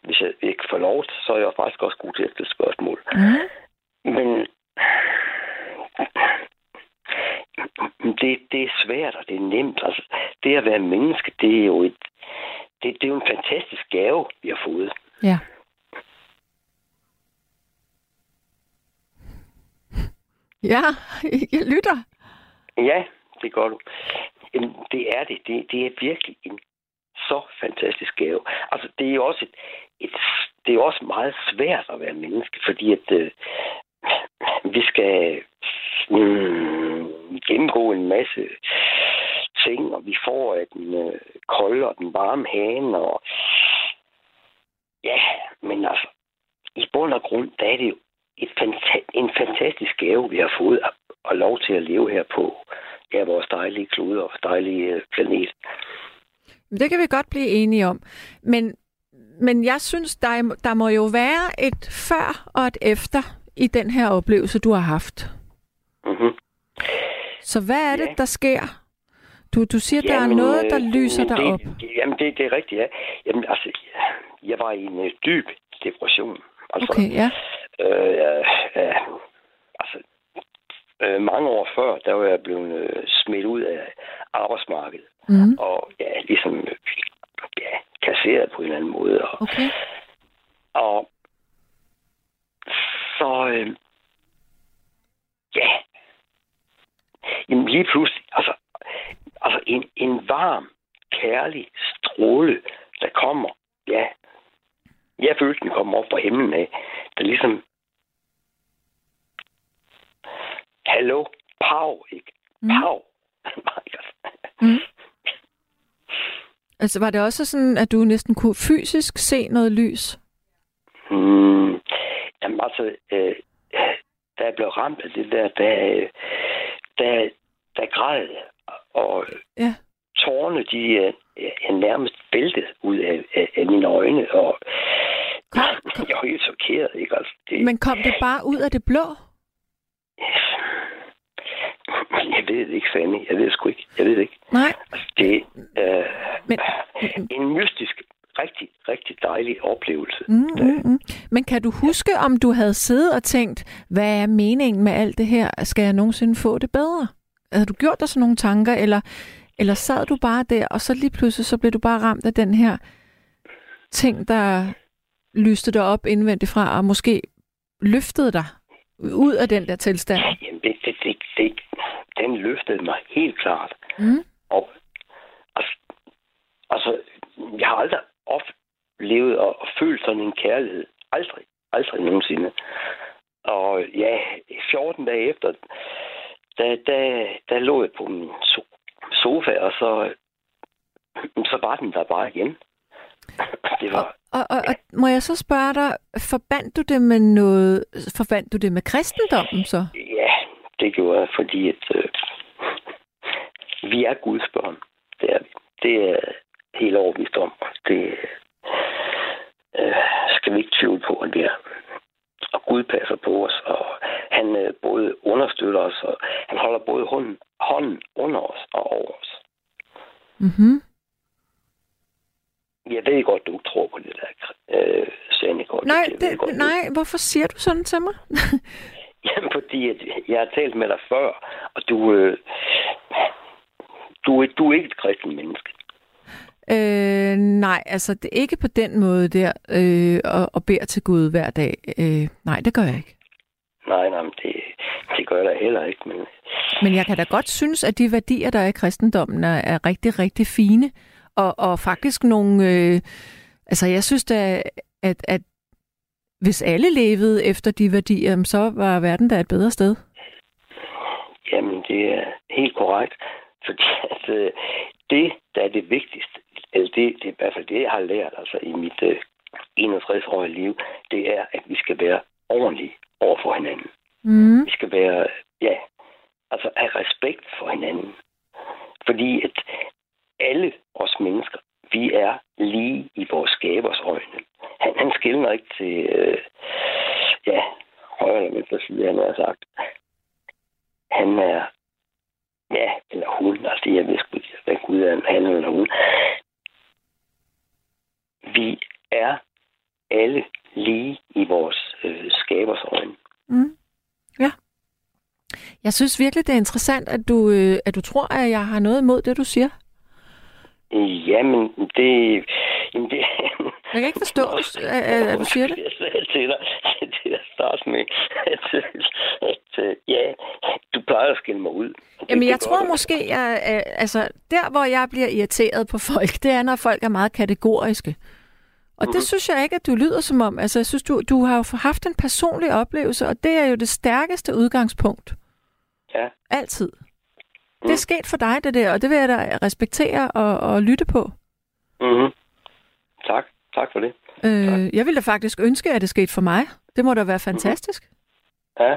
hvis jeg ikke får lov, så er jeg faktisk også god til at stille spørgsmål. Mm. Men det, det er svært, og det er nemt. Altså, det at være menneske, det er jo et, det, det er jo en fantastisk gave, vi har fået. Ja. Ja, jeg lytter. Ja, det gør du. Jamen, det er det. det. Det er virkelig en så fantastisk gave. Altså, det er jo også et, et det er også meget svært at være menneske, fordi at øh, vi skal mm, gennemgå en masse ting, og vi får af den øh, kolde og den varme hane, og ja, men altså, i bund og grund, der er det jo et fanta- en fantastisk gave, vi har fået at, at lov til at leve her på ja, vores dejlige klode og dejlige øh, planet. Det kan vi godt blive enige om. Men, men jeg synes, der, er- der må jo være et før og et efter i den her oplevelse, du har haft. Mm-hmm. Så hvad er det, Ja. der sker? Du, du siger, der er noget, der lyser dig det, op. Det, jamen, det, det er rigtigt, ja. Jamen, altså, jeg var i en øh, dyb depression. Altså, Okay, ja. Øh, ja, ja, altså, øh, mange år før, der var jeg blevet øh, smidt ud af arbejdsmarkedet. Mm. Og ja, ligesom ja, kasseret på en eller anden måde. Og, Okay. og så, øh, ja, jamen lige pludselig, altså, altså en, en varm, kærlig stråle, der kommer, ja, jeg følte, den kom op fra himlen af, der ligesom, hallo, pau, ikke? Mm. Pau. Mm. Altså var det også sådan, at du næsten kunne fysisk se noget lys? Mm, jamen altså, øh, da jeg blev ramt af det der, der, der, der græd. Og Ja. tårerne, de er, er nærmest væltet ud af, af, af mine øjne, og Kom, kom. jeg var helt chokeret, ikke? Altså, det, Men kom det bare ud af det blå? Jeg ved det ikke, Fanny. Jeg ved det sgu ikke. Jeg ved det ikke. Nej, Altså, det er men... en mystisk, rigtig, rigtig dejlig oplevelse. Mm, mm, mm. Men kan du huske, om du havde siddet og tænkt, hvad er meningen med alt det her? Skal jeg nogensinde få det bedre? Havde du gjort dig sådan nogle tanker, eller, eller sad du bare der, og så lige pludselig så blev du bare ramt af den her ting, der lyste dig op indvendigt fra, og måske løftede dig ud af den der tilstand? Jamen, det, det, det, det, den løftede mig helt klart. Mm. Og altså, altså, jeg har aldrig oplevet og, og følt sådan en kærlighed. Aldrig. Aldrig nogensinde. Og ja, 14 dage efter, der, der, der lå jeg på min so- sofa, og så, så var den der bare igen. Det var, Og, og, og må jeg så spørge dig, forbandt du det med noget, forbandt du det med kristendommen så? ja, det gjorde jeg, fordi at, øh, vi er Guds børn. Det er vi. Det er helt overbevist om. Det øh, skal vi ikke tvivle på, at vi er. Og Gud passer på os, og han øh, både understøtter os, og han holder både hånden, hånden under os og over os. Mm-hmm. Jeg ved godt, du ikke tror på det der, øh, Sannegård. Nej, det, nej, hvorfor siger du sådan til mig? Jamen, fordi at jeg har talt med dig før, og du, øh, du, du er ikke et kristent menneske. øh, nej, altså det er ikke på den måde der, øh, og, og beder til Gud hver dag. Øh, nej, det gør jeg ikke. Nej, nej, men det, det gør jeg da heller ikke. Men Men jeg kan da godt synes, at de værdier, der er i kristendommen, er, er rigtig, rigtig fine. Og, og faktisk nogle... Øh, altså, jeg synes da, at, at hvis alle levede efter de værdier, så var verden da et bedre sted. jamen, det er helt korrekt. Fordi at, øh, det, der er det vigtigste, eller det, det er i hvert fald det, jeg har lært altså, i mit øh, 61-årige liv, det er, at vi skal være ordentlige over for hinanden. Mm. Vi skal være, ja, altså have respekt for hinanden. Fordi at alle os mennesker, vi er lige i vores skabers øjne. Han, han skiller ikke til, øh, ja, højre eller venstre side, han har sagt. Han er, ja, eller hun, altså jeg ved sgu ikke, hvad Gud er, han eller hun. Vi er alle lige i vores øh, skabers øjne. Mm. Ja. Jeg synes virkelig, det er interessant, at du, øh, at du tror, at jeg har noget imod det, du siger. Jamen, det... Jamen, det Jeg kan ikke forstå, at, du siger det. Jeg sagde til dig, til at starte med, at, at, ja, du plejer at skille mig ud. Jamen, jeg tror måske, jeg, øh, altså, der hvor jeg bliver irriteret på folk, det er, når folk er meget kategoriske. Og Mhm. det synes jeg ikke, at du lyder som om. Altså, jeg synes, du, du har jo haft en personlig oplevelse, og det er jo det stærkeste udgangspunkt. Ja. Altid. Det Mm. er sket for dig, det der, og det vil jeg da respektere og, og lytte på. Mm-hmm. Tak. Tak for det. Øh, jeg ville da faktisk ønske, at det skete for mig. Det må da være fantastisk. Ja.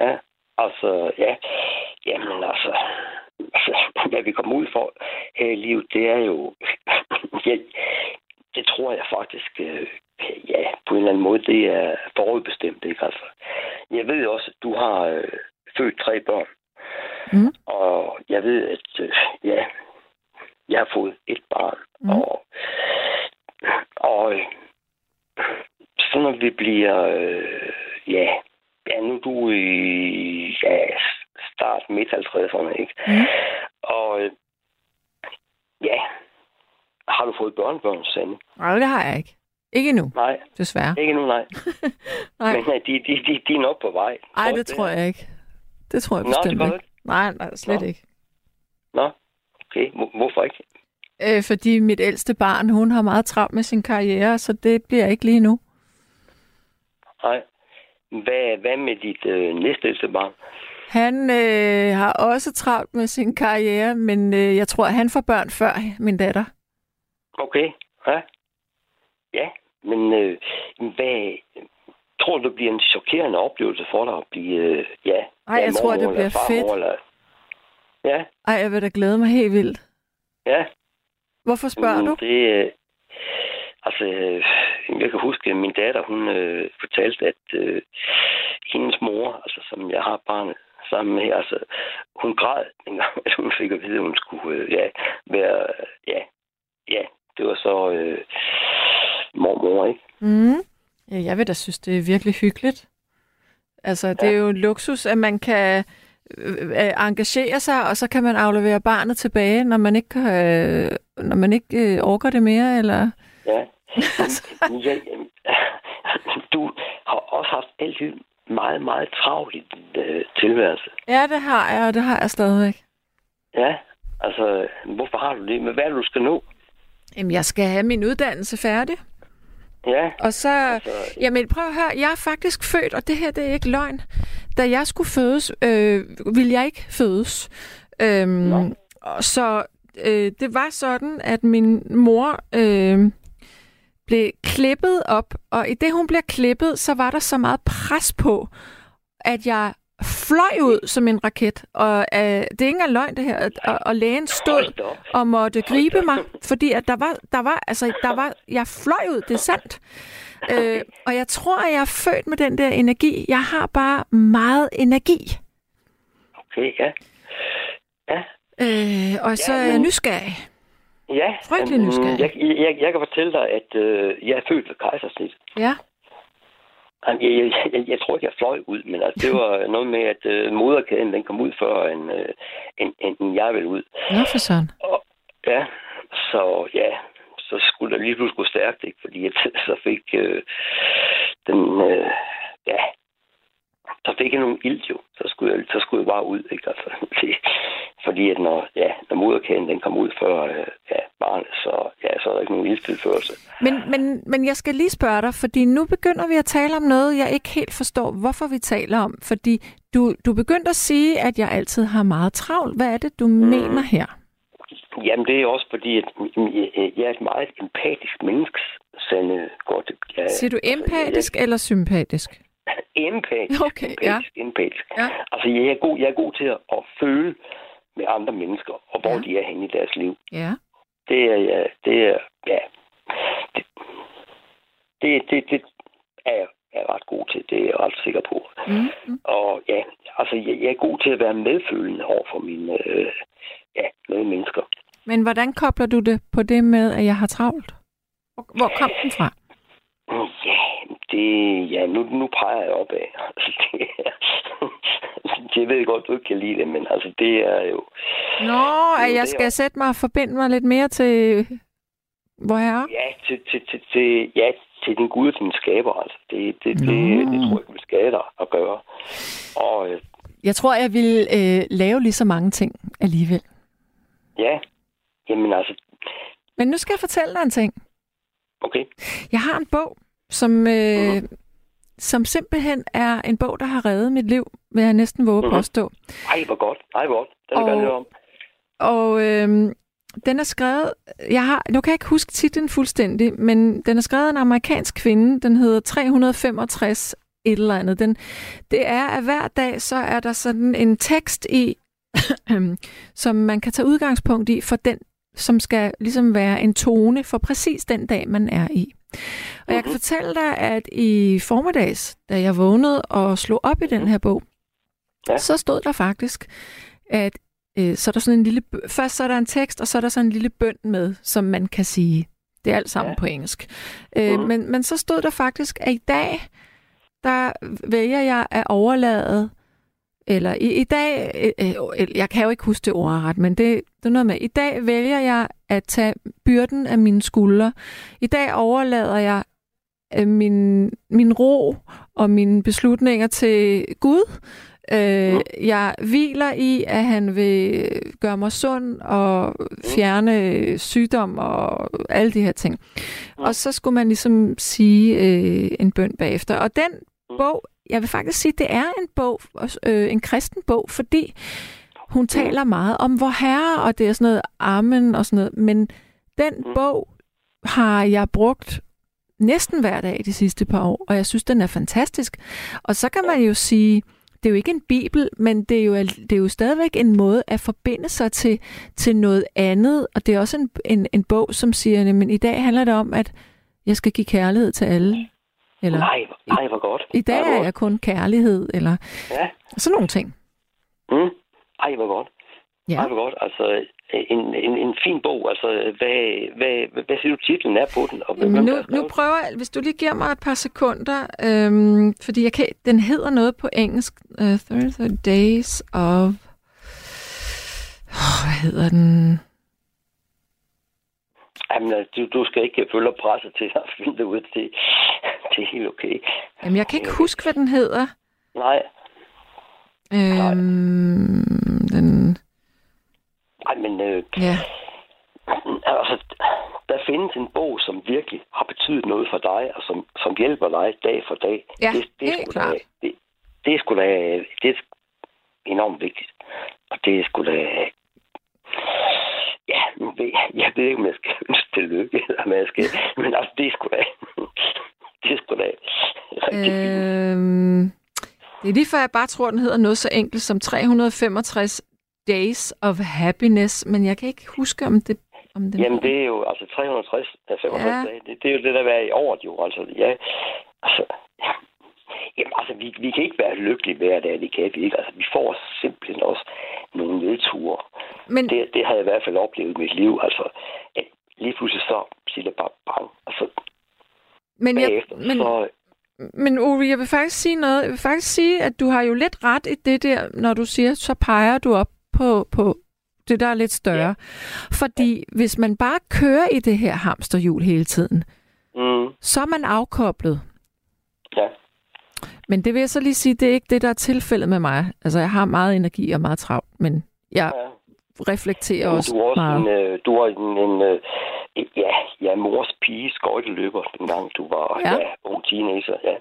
Ja. Altså, ja. Jamen, altså, altså, hvad vi kommer ud for her i livet, det er jo... ja, det tror jeg faktisk, øh, ja, på en eller anden måde, det er forudbestemt, ikke? Altså, jeg ved også, at du har øh, født tre børn. Mm. Og jeg ved, at øh, ja, jeg har fået et barn. Mm. Og, og øh, så når vi bliver, øh, ja, ja, nu er du i ja, start midt 50'erne, ikke? Mm. Og øh, ja, har du fået børnebørn, Sande? Nej, det har jeg ikke. Ikke endnu, Nej, desværre. ikke nu, nej. Nej, Men nej, de, de, de, de er nok på vej. Ej, det tror jeg ikke. Det tror jeg Nå, det bestemt gør du ikke. Nej, nej, slet Nå. ikke. Nå, okay. Hvor- Hvorfor ikke? Øh, fordi mit ældste barn, hun har meget travlt med sin karriere, så det bliver ikke lige nu. Nej. Hvad, hvad med dit øh, næstældste barn? Han øh, har også travlt med sin karriere, men øh, jeg tror, han får børn før min datter. Okay, ja. Ja, men øh, hvad, tror du, det bliver en chokerende oplevelse for dig at blive, øh, ja, Ej, jeg tror, det bliver farmor, fedt. Eller... Ja, Ej, jeg vil da glæde mig helt vildt. ja. Hvorfor spørger Mm, du? Det, øh, altså, øh, jeg kan huske, at min datter, hun øh, fortalte, at øh, hendes mor, altså som jeg har barnet sammen med, altså, hun græd, dengang at hun fik at vide, at hun skulle øh, ja, være, ja, ja, det var så øh, mormor, ikke? Mm. Ja, jeg vil da synes, det er virkelig hyggeligt. Altså, det er jo en luksus, at man kan øh, øh, engagere sig, og så kan man aflevere barnet tilbage, når man ikke, øh, når man ikke øh, orker det mere, eller... Ja. ja jamen, du har også haft altid meget, meget travlt i din øh, tilværelse. Ja, det har jeg, og det har jeg stadigvæk. Ja, altså, hvorfor har du det? Men hvad er det, du skal nå? Jamen, jeg skal have min uddannelse færdig. Ja, Og så, altså, jamen prøv at høre, jeg er faktisk født, og det her det er ikke løgn. Da jeg skulle fødes, øh, ville jeg ikke fødes. Øhm, og så øh, det var sådan, at min mor øh, blev klippet op, og i det hun bliver klippet, så var der så meget pres på, at jeg fløj ud som en raket. Og øh, det er ikke engang løgn det her, og, og lægen stod og måtte gribe mig, fordi at der var, der var, altså, der var, jeg fløj ud, det er sandt. Øh, og jeg tror, at jeg er født med den der energi. Jeg har bare meget energi. Okay, ja. Ja, Øh, og så Ja, er jeg men- nysgerrig. ja. Frygtelig nysgerrig. Jeg, jeg, jeg kan fortælle dig, at øh, jeg er født ved kejsersnit. Ja. Jeg, jeg, jeg, jeg tror ikke, jeg fløj ud, men altså, det var noget med, at øh, moderkæden den kom ud før, end, øh, end, end jeg ville ud. Nå for sådan. Og, ja, så ja, så skulle der lige pludselig gå stærkt, ikke? Fordi at, så fik øh, den, øh, ja, så fik jeg nogle ild jo. Så skulle jeg, så skulle jeg bare ud, ikke? Altså, det, fordi at når, ja, når moderkagen den kom ud før øh, ja, barnet, så, ja, så er der ikke nogen ildtilførsel. Men, men, men jeg skal lige spørge dig, fordi nu begynder vi at tale om noget, jeg ikke helt forstår, hvorfor vi taler om. Fordi du, du begyndte at sige, at jeg altid har meget travlt. Hvad er det, du mm. mener her? Jamen, det er også fordi, at jeg- jeg er et meget empatisk menneske, Sande godt. Jeg, Siger du empatisk eller sympatisk? Empatisk. Okay, ja. empatisk, empatisk. Ja. Altså, jeg er, god, jeg er god til at, at føle med andre mennesker, og hvor ja. de er henne i deres liv. Ja. Det er, ja, det er, ja, det, det, det, det er jeg er ret god til. Det er jeg ret sikker på. Mm. mm. Og ja, altså, jeg, jeg er god til at være medfølende over for mine øh, ja, medmennesker. Men hvordan kobler du det på det med, at jeg har travlt? Hvor, hvor kom den fra? Ja, det, ja nu, nu peger jeg opad. Altså, det, det ved jeg godt, du ikke kan lide det, men altså, det er jo... Nå, at er jeg skal sætte mig og forbinde mig lidt mere til hvor herre? Ja, til, til, til, til, ja, til din Gud din skaber, altså. Det, det, det, det, tror jeg ikke vil skade dig at gøre. Og øh, Jeg tror, jeg vil øh, lave lige så mange ting alligevel. ja, jamen altså, Men nu skal jeg fortælle dig en ting. okay. Jeg har en bog, som, øh, Mhm. som simpelthen er en bog, der har reddet mit liv, vil jeg næsten våge Mhm. påstå. Ej, hvor godt. Ej, hvor godt. Det vil jeg Og- gerne høre om. Og øh, den er skrevet, jeg har, nu kan jeg ikke huske titlen fuldstændig, men den er skrevet af en amerikansk kvinde, den hedder 365 et eller andet. Den, det er, at hver dag, så er der sådan en tekst i, som man kan tage udgangspunkt i for den, som skal ligesom være en tone for præcis den dag, man er i. Og jeg kan Mhm. fortælle dig, at i formiddags, da jeg vågnede og slog op i den her bog, Ja. så stod der faktisk, at øh, så er der sådan en lille, bø- først så er der en tekst, og så er der sådan en lille bøn med, som man kan sige. Det er alt sammen Ja. på engelsk. Øh, Mhm. men, men så stod der faktisk, at i dag, der vælger jeg at overlade, eller i, i dag, øh, øh, jeg kan jo ikke huske det ordret, men det, det er noget med, i dag vælger jeg at tage byrden af mine skuldre. I dag overlader jeg øh, min, min ro og mine beslutninger til Gud. Øh, Mm. jeg hviler i, at han vil gøre mig sund og fjerne sygdom og alle de her ting. Mm. Og så skulle man ligesom sige øh, en bøn bagefter. Og den Mm. bog, jeg vil faktisk sige, det er en bog, øh, en kristen bog, fordi hun taler meget om vor herre, og det er sådan noget amen og sådan noget. Men den Mm. bog har jeg brugt næsten hver dag de sidste par år, og jeg synes, den er fantastisk. Og så kan man jo sige, det er jo ikke en bibel, men det er jo, det er jo stadigvæk en måde at forbinde sig til, til noget andet. Og det er også en, en, en bog, som siger, men i dag handler det om, at jeg skal give kærlighed til alle. Eller, Nej, nej, hvor godt. I dag Ej, hvor er jeg kun kærlighed, eller Ja. sådan nogle ting. Mm. Ej, hvor godt. Ja. Hvor godt. Altså, en, en, en fin bog. Altså, hvad, hvad, hvad, siger du titlen er på den? Og hvem Jamen, der nu, nu prøver jeg, hvis du lige giver mig et par sekunder, øhm, fordi jeg kan, den hedder noget på engelsk, uh, 30 Days of, oh, hvad hedder den? Jamen, altså, du, du skal ikke følge presset til at finde det ud. Det, det er helt okay. Jamen, jeg kan ikke huske, hvad den hedder. Nej, Øhm, nej, øh, ja. altså, der findes en bog, som virkelig har betydet noget for dig, og som, som hjælper dig dag for dag. Ja, det, det er helt klart. Da, det, det er sgu da, det er enormt vigtigt. Og det er sgu da, ja, nu ved jeg, jeg ved ikke, om jeg skal ønske tillykke, eller om jeg skal, men altså, det er sgu da, det er sgu da rigtig. Øhm, det er lige før, jeg bare tror, den hedder noget så enkelt som 365 Days of Happiness, men jeg kan ikke huske, om det... Om det Jamen, det er jo, altså 360, ja, 65 Ja. dage, det, det er jo det, der er i året jo, altså, ja, altså, ja. Jamen, altså, vi, vi kan ikke være lykkelige hver dag, det kan vi ikke. Altså, vi får simpelthen også nogle nedture. men, Det, det har jeg i hvert fald oplevet i mit liv, altså, at lige pludselig så siger det bare bang, og så men, jeg, men, så, men Ove, jeg vil faktisk sige noget. Jeg vil faktisk sige, at du har jo lidt ret i det der, når du siger, så peger du op på, på det, der er lidt større. Ja. Fordi hvis man bare kører i det her hamsterhjul hele tiden, mm, så er man afkoblet. ja, Men det vil jeg så lige sige, det er ikke det, der er tilfældet med mig. Altså, jeg har meget energi og meget travlt, men jeg ja. reflekterer også du er også meget. en, øh, du er en, en øh, ja, ja, mors pige skøjteløber, dengang du var Ja. ja. Ja, ung teenager, ja.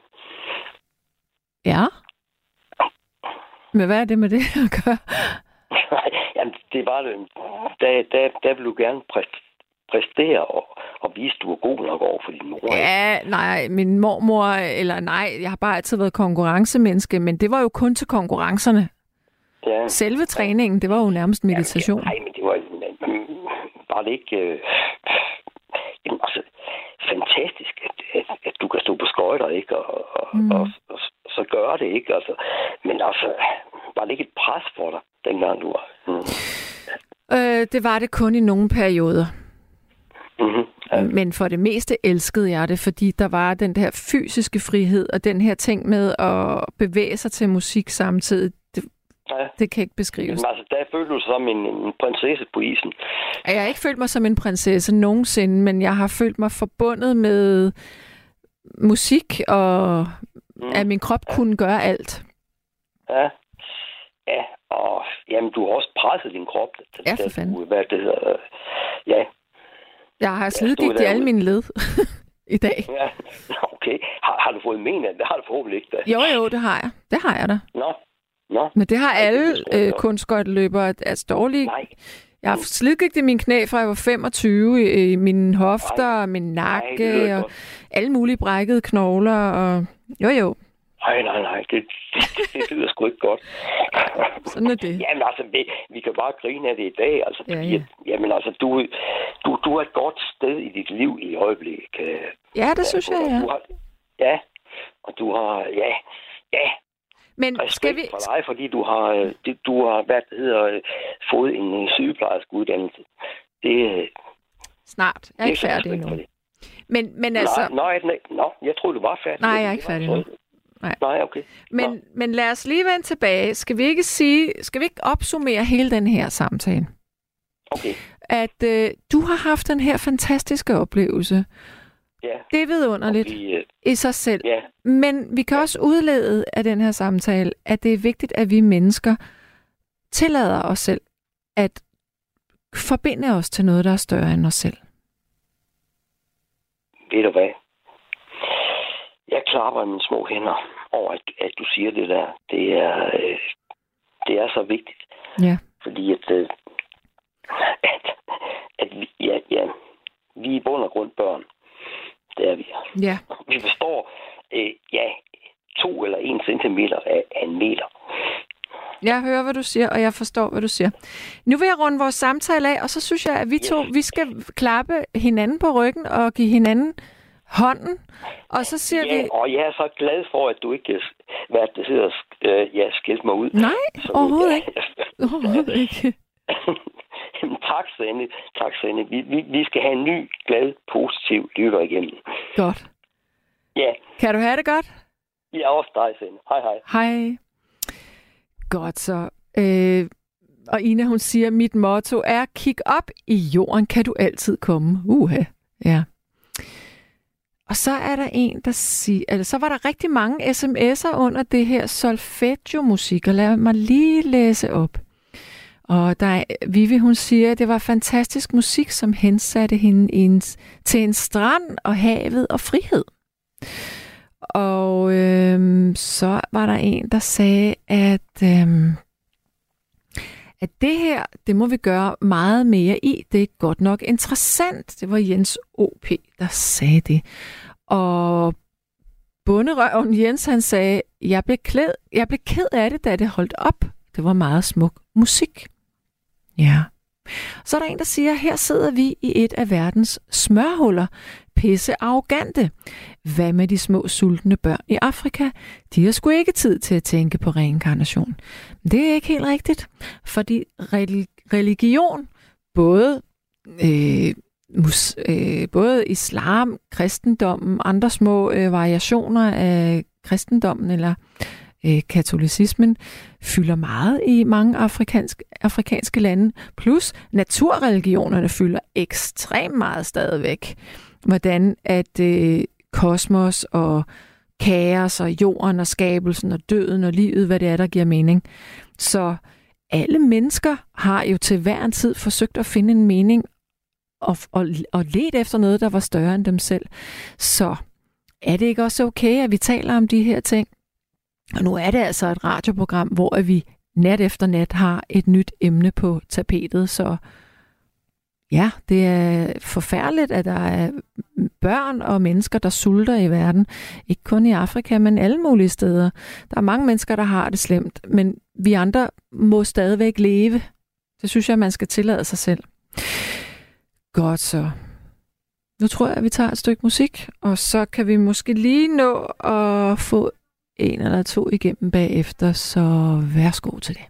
Ja. Men hvad er det med det at gøre? Nej, Jamen, det var det. Der, der, der vil du gerne præst- præstere og, og vise, at du er god nok over for din mor. Ja, nej, min mormor, eller nej, jeg har bare altid været konkurrencemenneske, men det var jo kun til konkurrencerne. ja. Selve træningen, det var jo nærmest meditation. Nej, men det var, var det ikke... Øh, jamen, altså, fantastisk, at, at, at, du kan stå på skøjter, ikke? Og, og, Mm. mm. og, og, så gøre det, ikke? Altså, men altså, var det ikke et pres for dig, dengang du var... Mm. Øh, det var det kun i nogle perioder. Mm-hmm. Ja. Men for det meste elskede jeg det, fordi der var den der fysiske frihed, og den her ting med at bevæge sig til musik samtidig. Det, ja. det kan ikke beskrives. Men altså, der følte du som en, en prinsesse på isen. Jeg har ikke følt mig som en prinsesse nogensinde, men jeg har følt mig forbundet med musik, og Mm. at min krop kunne gøre alt. Ja. Ja, og jamen, du har også presset din krop. Da- Ja, for fanden. Hvad det hedder, ja, Jeg har slidgigt i derude. alle mine led i dag. ja, okay. Har, har du fået men af det? Det har du forhåbentlig ikke da. Jo, jo, det har jeg. Det har jeg da. Nå, nå, Men det har det alle jeg øh, kunstskøjteløbere. Altså dårlige. nej. Jeg har slidgigt i mine knæ fra jeg var 25, i, i mine hofter, min Nej, nakke det lyder og alle mulige brækkede knogler. Og... Jo, jo, Nej, nej, nej, det, det, det lyder sgu ikke godt. sådan er det. Jamen altså, vi, vi kan bare grine af det i dag, altså, Ja, fordi, ja. At, jamen altså, du, du, du er et godt sted i dit liv i øjeblikket. Ja, det synes jeg, ja. Du har, ja, og du har, ja, ja, Men skal respekt vi... for dig, fordi du har, du har hvad det hedder, fået en øh, sygeplejerskeuddannelse. Det, øh, Snart. Jeg er ikke færdig endnu. Men, men altså... Nej, nej, nej, jeg troede, du var færdig. Nej, jeg er ikke færdig endnu. Nej. Nej, okay. Men, men lad os lige vende tilbage. Skal vi ikke sige, skal vi ikke opsummere hele den her samtale? Okay, At øh, du har haft den her fantastiske oplevelse. ja. Det er vidunderligt vi, øh, i sig selv. ja, Men vi kan også udlede af den her samtale, at det er vigtigt, at vi mennesker tillader os selv at forbinde os til noget, der er større end os selv. ved du hvad? Klapper i mine små hænder over, at, at du siger det der. Det er, øh, det er så vigtigt. Ja. Fordi at, øh, at, at vi, ja, ja, vi er i bund og grund børn. Det er vi. Ja. Vi består, øh, ja, to eller en centimeter af, af en meter. Jeg hører, hvad du siger, og jeg forstår, hvad du siger. Nu vil jeg runde vores samtale af, og så synes jeg, at vi to vi skal klappe hinanden på ryggen og give hinanden hånden. Og så siger ja, vi... og jeg er så glad for, at du ikke, hvad det hedder, øh, ja, skilt mig ud. Nej, Så overhovedet det- ikke. Overhovedet ikke. Jamen, tak, Sanne. Tak, Sanne. Vi, vi, vi skal have en ny, glad, positiv lytter igennem. Godt. Ja, Kan du have det godt? er også dig, Sanne. Hej, hej. Hej. Godt så. Øh, og Ina, hun siger, mit motto er, kig op i jorden, kan du altid komme. Uha. Ja. Og så er der en, der siger, eller så var der rigtig mange sms'er under det her solfeggio-musik, og lad mig lige læse op. Og der er, Vivi, hun siger, at det var fantastisk musik, som hensatte hende i en, til en strand og havet og frihed. Og øhm, så var der en, der sagde, at, øhm, at det her, det må vi gøre meget mere i. Det er godt nok interessant. Det var Jens O.P., der sagde det. Og bunderøven Jens, han sagde, jeg blev, klæd, jeg blev ked af det, da det holdt op. Det var meget smuk musik. Ja. Så er der en, der siger, her sidder vi i et af verdens smørhuller. Pisse arrogante. Hvad med de små sultne børn i Afrika? De har sgu ikke tid til at tænke på reinkarnation. Det er ikke helt rigtigt, fordi religion, både, øh, mus, øh, både islam, kristendommen, andre små øh, variationer af kristendommen eller øh, katolicismen, fylder meget i mange afrikansk, afrikanske lande. Plus naturreligionerne fylder ekstremt meget stadigvæk hvordan at øh, kosmos og kaos og jorden og skabelsen og døden og livet, hvad det er, der giver mening. Så alle mennesker har jo til hver en tid forsøgt at finde en mening og, og, og let efter noget, der var større end dem selv. Så er det ikke også okay, at vi taler om de her ting? Og nu er det altså et radioprogram, hvor vi nat efter nat har et nyt emne på tapetet, så Ja, det er forfærdeligt, at der er børn og mennesker, der sulter i verden. Ikke kun i Afrika, men alle mulige steder. Der er mange mennesker, der har det slemt, men vi andre må stadigvæk leve. Det synes jeg, man skal tillade sig selv. Godt så. Nu tror jeg, at vi tager et stykke musik, og så kan vi måske lige nå at få en eller to igennem bagefter, så værsgo til det.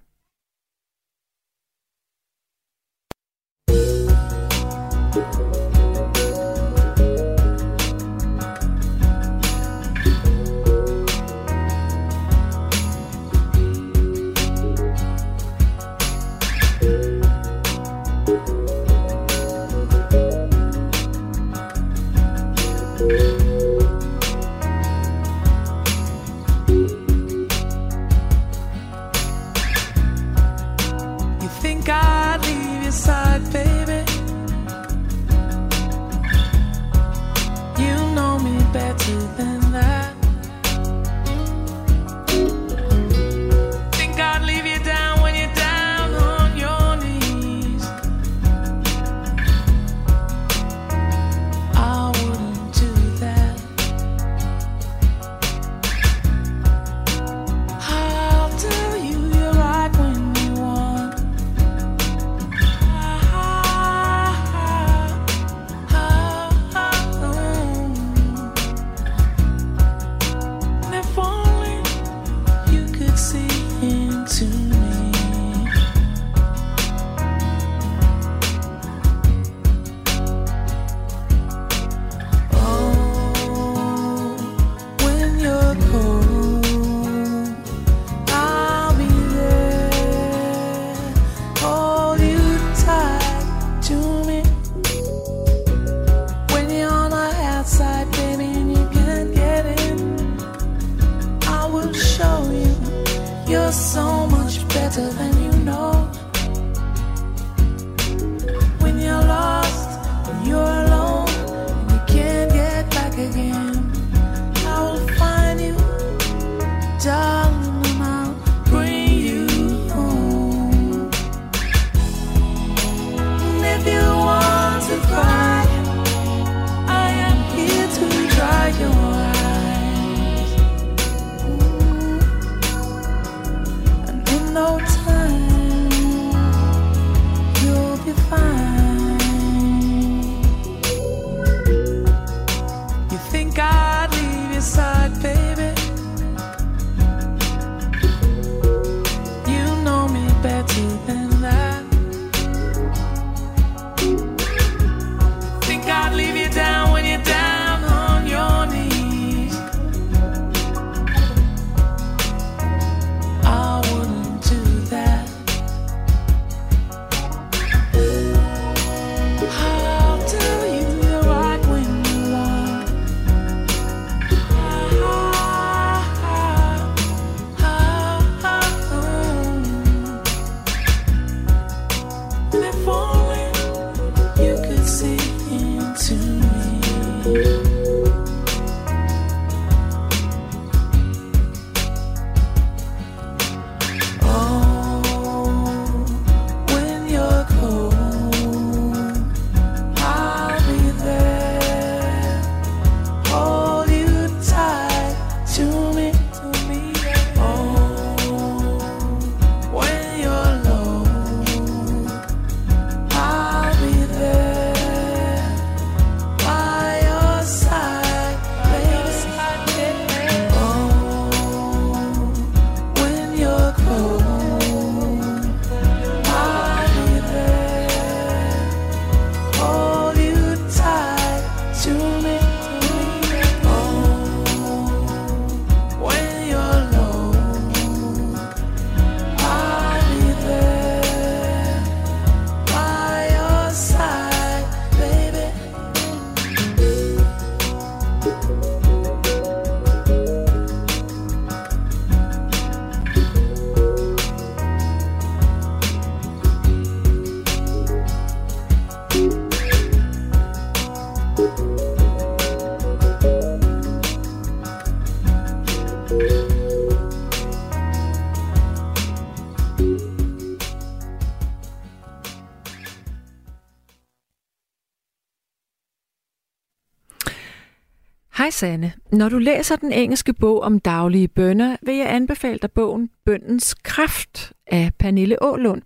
Hej Sanne. Når du læser den engelske bog om daglige bønder, vil jeg anbefale dig bogen Bøndens Kraft af Pernille Ålund.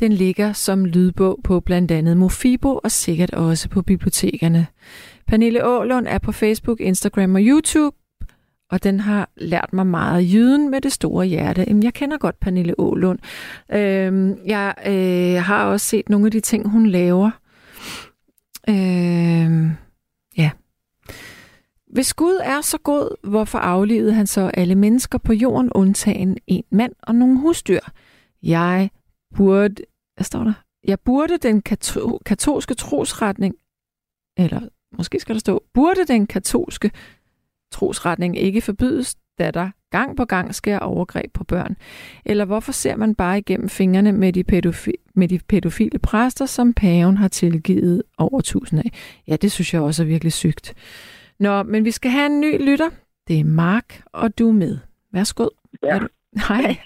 Den ligger som lydbog på blandt andet Mofibo og sikkert også på bibliotekerne. Pernille Ålund er på Facebook, Instagram og YouTube, og den har lært mig meget jyden med det store hjerte. Jamen, jeg kender godt Pernille Ålund. Øhm, jeg øh, har også set nogle af de ting, hun laver. Øhm. Hvis Gud er så god, hvorfor aflevede han så alle mennesker på jorden, undtagen en mand og nogle husdyr? Jeg burde... Hvad står der? Jeg burde den kato- katolske trosretning, eller måske skal der stå, burde den katolske trosretning ikke forbydes, da der gang på gang sker overgreb på børn? Eller hvorfor ser man bare igennem fingrene med de, pædofi- med de pædofile præster, som paven har tilgivet over tusind af? Ja, det synes jeg også er virkelig sygt. Nå, men vi skal have en ny lytter. Det er Mark, og du er med. Værsgo. Ja. Du... Hej.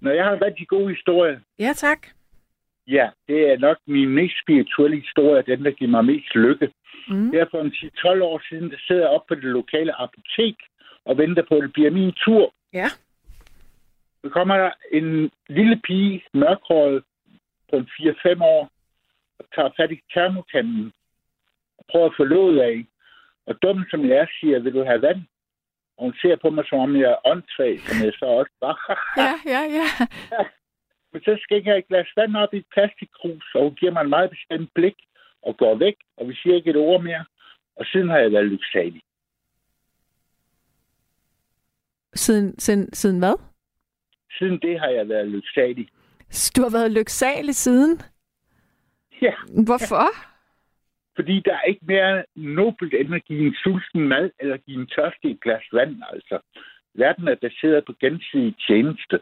Når jeg har en rigtig god historie, Ja, tak. ja, det er nok min mest spirituelle historie, den der giver mig mest lykke. Mm. Det er for en 10-12 år siden, der sidder jeg op på det lokale apotek og venter på, at det bliver min tur. Ja. Så kommer der en lille pige, mørkhåret, på en 4-5 år, og tager fat i termokanden og prøver at få låget af. Og dum som jeg er, siger, vil du have vand? Og hun ser på mig, som om jeg er åndssvag, som jeg så også var. Ja, ja, ja. Men så skænker jeg et glas vand op i et plastikkrus, og hun giver mig en meget bestemt blik og går væk, og vi siger ikke et ord mere. Og siden har jeg været lyksalig. Siden, siden, siden hvad? Siden det har jeg været lyksalig. Så Du har været lyksalig siden? Ja, Hvorfor? Fordi der er ikke mere nobelt end at give en sulten mad, eller give en tørstig et glas vand, altså. Verden er baseret på gensidig tjeneste.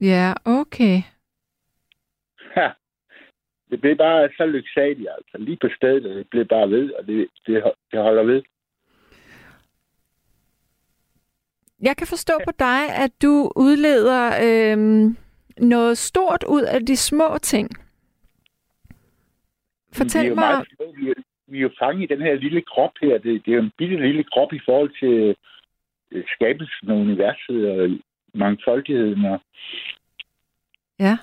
Ja, okay. Ha. Det blev bare så lyksaligt, altså. Lige på stedet, og det blev bare ved, og det, det, det holder ved. Jeg kan forstå på dig, at du udleder øhm, noget stort ud af de små ting. Vi er Fortæl mig... meget. Vi er, vi er jo fanget i den her lille krop her. Det, det er jo en bitte lille krop i forhold til øh, skabelsen af universet og mangfoldigheden. Og, Ja.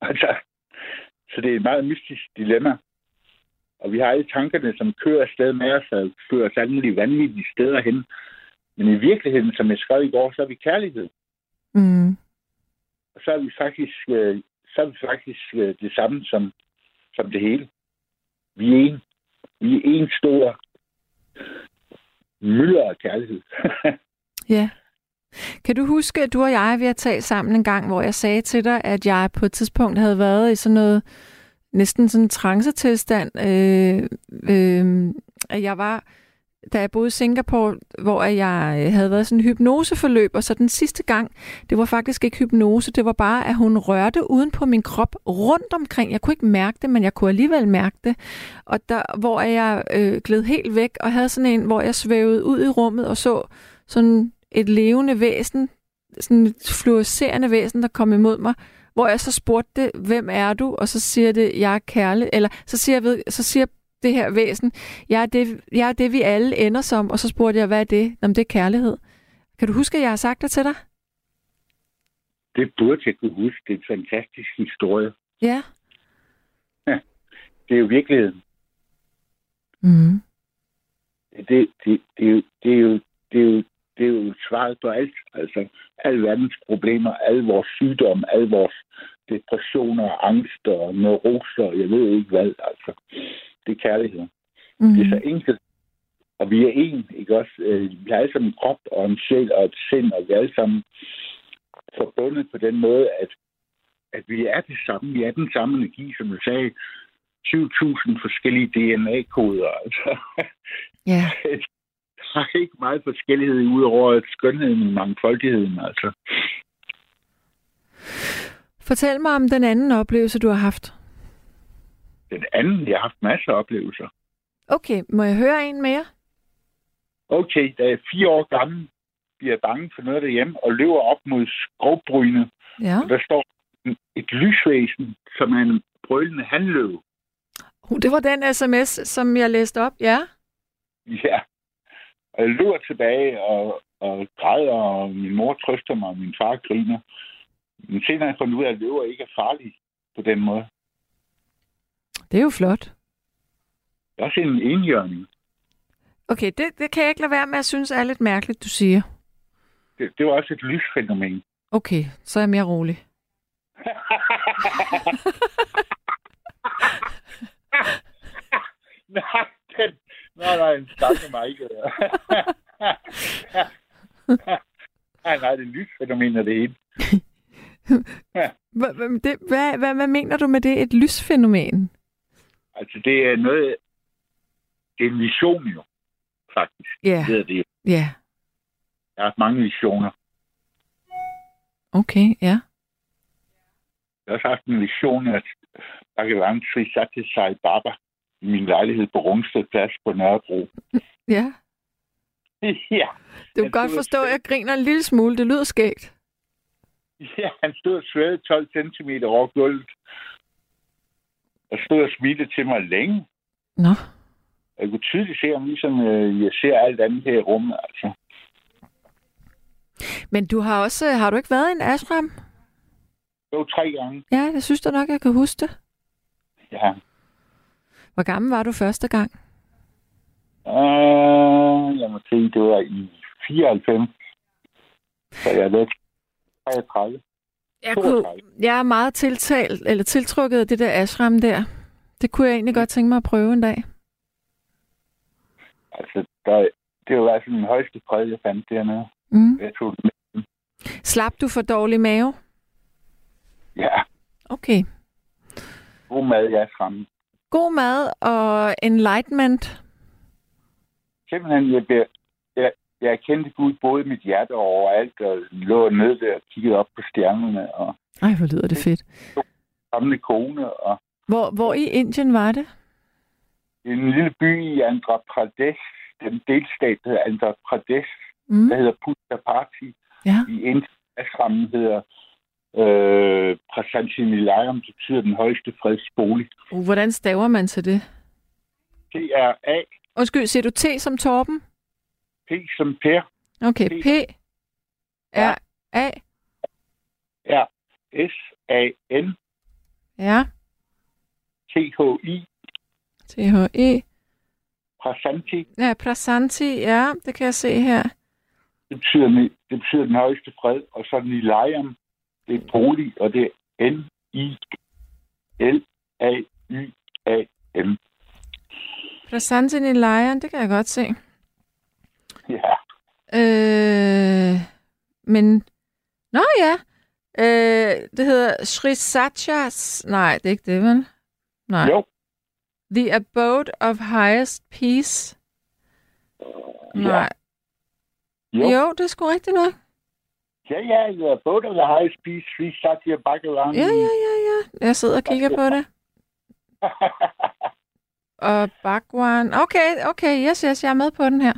altså, så det er et meget mystisk dilemma. Og vi har alle tankerne, som kører afsted med os og fører os alle vanvittige steder hen. Men i virkeligheden, som jeg skrev i går, så er vi kærlighed. Mm. Og så er vi faktisk, øh, så er vi faktisk øh, det samme som, som det hele. Vi er en. Vi er en stor mylder af kærlighed. Ja. Kan du huske, at du og jeg, vi har talt sammen en gang, hvor jeg sagde til dig, at jeg på et tidspunkt havde været i sådan noget, næsten sådan en trancetilstand, øh, øh, at jeg var, da jeg boede i Singapore, hvor jeg øh, havde været sådan en hypnoseforløb, og så den sidste gang, det var faktisk ikke hypnose, det var bare, at hun rørte uden på min krop rundt omkring. Jeg kunne ikke mærke det, men jeg kunne alligevel mærke det. Og der, hvor jeg øh, gled helt væk, og havde sådan en, hvor jeg svævede ud i rummet og så sådan et levende væsen, sådan et fluorescerende væsen, der kom imod mig, hvor jeg så spurgte det, hvem er du? Og så siger det, jeg er kærlig, eller så siger, jeg ved, så siger det her væsen, jeg er, det, jeg er det, vi alle ender som, og så spurgte jeg, hvad er det? Jamen, det er kærlighed. Kan du huske, at jeg har sagt det til dig? Det burde jeg kunne huske. Det er en fantastisk historie. Ja. Det er jo virkeligheden. Mm. Det, det, det, det, er jo, det, er jo, det, er jo, det er jo svaret på alt. Altså, alle verdens problemer, alle vores sygdomme, alle vores depressioner, angster, neuroser, jeg ved ikke hvad. Altså, det er kærlighed. Mm. Det er så enkelt. Og vi er en, ikke også? Øh, Vi har alle sammen en krop og en sjæl og et sind, og vi er alle sammen forbundet på den måde, at, at vi er det samme. Vi er den samme energi, som du sagde. 20.000 forskellige DNA-koder. Altså, Ja. der er ikke meget forskellighed udover skønheden i mangfoldigheden. Altså. Fortæl mig om den anden oplevelse, du har haft. Den anden, jeg har haft masser af oplevelser. Okay, må jeg høre en mere? Okay, da jeg er fire år gammel, bliver jeg bange for noget derhjemme og løber op mod skovbrynet. Ja. Og der står et lysvæsen, som er en brølende handløve. Uh, Det var den sms, som jeg læste op, ja. Ja. Og jeg løber tilbage og, og græder, og min mor trøster mig, og min far griner. Men senere jeg fundet ud af, at løver ikke er farlige på den måde. Det er jo flot. Det er også en enhjørning. Okay, det, det kan jeg ikke lade være med at synes er lidt mærkeligt, du siger. Det, det var også et lysfænomen. Okay, så er jeg mere rolig. nej, den, nej, nej, den stakker mig ikke. nej, nej, det er lysfænomen af det hele. Hvad, hvad, hvad mener du med det? Et lysfænomen? Altså, det er noget... Det er en vision jo, faktisk. Ja, Det er det. ja. Jeg har haft mange visioner. Okay, ja. Jeg har også haft en vision, at Bhagavan Sri Satya Sai Baba i min lejlighed på Rungsted Plads på Nørrebro. Ja, ja, du kan godt forstå, at jeg griner en lille smule. Det lyder skægt. ja, han stod og svede 12 cm over gulvet. Og stod og smilte til mig længe. Nå, Jeg kunne tydeligt se ham, ligesom øh, jeg ser alt andet her i rummet. Altså. men du har også, har du ikke været i en ashram? Var tre gange. Ja, det synes jeg nok, jeg kan huske det. Ja. Hvor gammel var du første gang? Uh, lad mig se, det var i 94. Så jeg er lidt 33. Jeg, kunne, 32. jeg er meget tiltalt, eller tiltrukket af det der ashram der. Det kunne jeg egentlig godt tænke mig at prøve en dag. Altså, der, det var altså den højeste fred, jeg fandt dernede. Mm. Jeg tog den med. Slap du for dårlig mave? Ja, Okay. god mad, er fremme. God mad og enlightenment. Simpelthen, jeg, blev, jeg, kendte Gud både i mit hjerte og overalt, og lå ned der og kiggede op på stjernerne, og Ej, hvor lyder det fedt. gamle kone, og Hvor, hvor i Indien var det? en lille by i Andhra Pradesh, den delstat, der hedder Andhra Pradesh, Mm. der hedder Puttapati. Ja. I Indien hedder øh, Prasanthi Nilayam, det betyder den højeste fredsbolig. Uh, hvordan staver man til det? Det er A, Undskyld, siger du T som Torben? P som Per, Okay, P. R. A. R, S, A, N, Ja. T, H, I, T. H. E. Prasanthi. Ja, Prasanti. Ja, det kan jeg se her. Det betyder, det betyder den højeste fred. Og så Nilayam, det er bolig, og det er N-I-L-A-Y-A-M. Prasanti Nilayan, det kan jeg godt se. Ja, Øh, men... Nå ja. Øh, det hedder Sri Satyas... Nej, det er ikke det, vel? Nej. jo. The Abode of Highest Peace. Nej. Jo. Jo, det er sgu rigtigt nok. Ja, ja, er både of the highest peace, Sri Satya Bhagavan. Ja, ja, ja, ja. Jeg sidder og kigger på det. Og Bhagwan. Okay, okay, yes, yes, jeg er med på den her.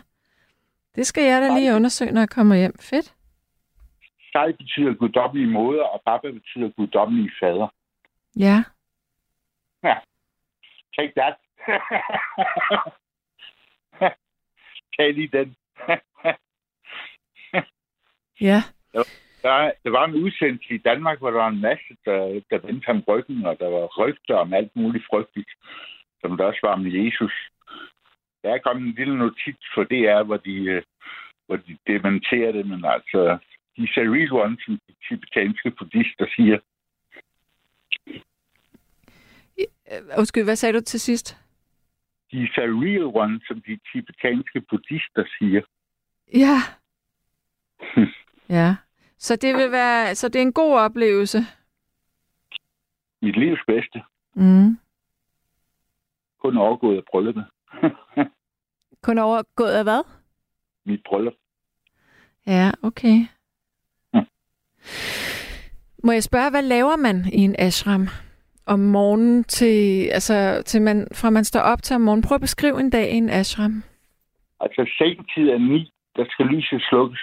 Det skal jeg da lige undersøge, når jeg kommer hjem. Fedt. Sai betyder guddommelig moder, og Baba betyder guddommelig fader. Ja. Take that. Tag lige den. Ja. Der, der var en udsendelse i Danmark, hvor der var en masse, der, der vendte ham ryggen, og der var rygter om alt muligt frygteligt, som der også var om Jesus. Der er kommet en lille notits for DR, hvor de, øh, hvor de dementerer det, men altså, de er real ones, som de tibetanske buddhister siger. Øh, Undskyld, hvad sagde du til sidst? De er real ones, som de tibetanske buddhister siger. Ja. Ja. Så det vil være, så det er en god oplevelse. Mit livs bedste. Mm. Kun overgået af brylluppet. Kun overgået af hvad? Mit bryllup. Ja, okay. Mm. Må jeg spørge, hvad laver man i en ashram om morgenen til, altså til man, fra man står op til om morgenen? Prøv at beskrive en dag i en ashram. Altså, sengetid er 9. Der skal lyset slukkes.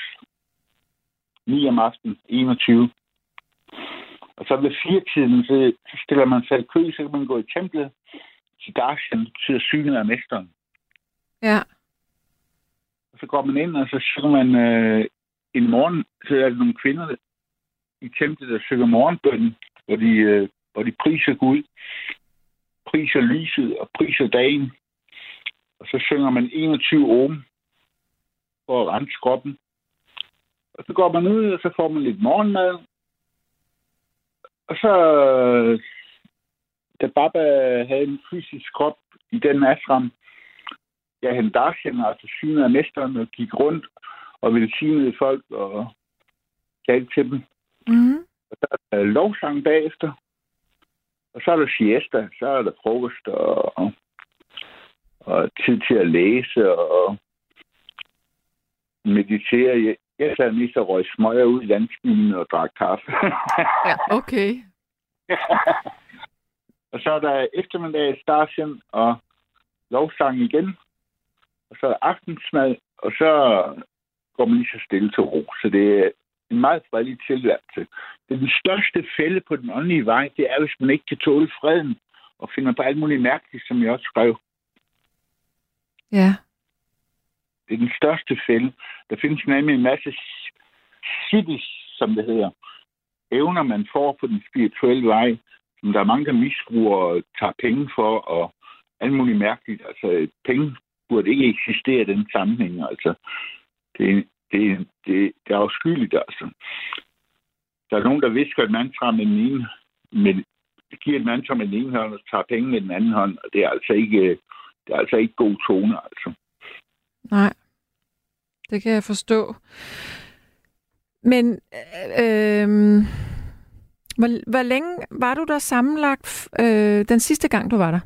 9 om aftenen, 21. Og så ved firetiden, så, så stiller man sig i kø, så kan man gå i templet. Til darshan, det betyder synet af mesteren. Ja. så går man ind, og så synger man øh, en morgen, så er der nogle kvinder i templet, der synger morgenbønnen, hvor de, øh, hvor de priser Gud, priser lyset og priser dagen. Og så synger man 21 ohm for at rense kroppen. Og så går man ud, og så får man lidt morgenmad. Og så, øh, da Baba havde en fysisk krop i den ashram, ja, han darshan, altså synet af mesteren, og gik rundt og velsignede folk og talte til dem. Mm. Og så er der lovsang bagefter. Og så er der siesta, så er der frokost og, og, og tid til at læse og meditere. Jeg, jeg sad mest og røg smøger ud i landsbyen og drak kaffe. Ja, okay. og så er der eftermiddag Starsen og lovsang igen. Og så er aftensmad, og så går man lige så stille til ro. Så det er en meget fredelig tilværelse. Det er den største fælde på den åndelige vej, det er, hvis man ikke kan tåle freden og finder på alt muligt mærkeligt, som jeg også skrev. Ja. Det er den største fælde. Der findes nemlig en masse cities, som det hedder. Evner, man får på den spirituelle vej, som der er mange, der misbruger og tager penge for, og alt muligt mærkeligt. Altså, penge burde ikke eksistere i den sammenhæng. Altså, det, det, det, det er afskyeligt, altså. Der er nogen, der visker et mantra med den ene, med, giver et mantra med den ene hånd, og tager penge med den anden hånd, og det er altså ikke, det er altså ikke god tone, altså. Nej, det kan jeg forstå. Men øh, hvor, hvor længe var du der sammenlagt øh, den sidste gang, du var der?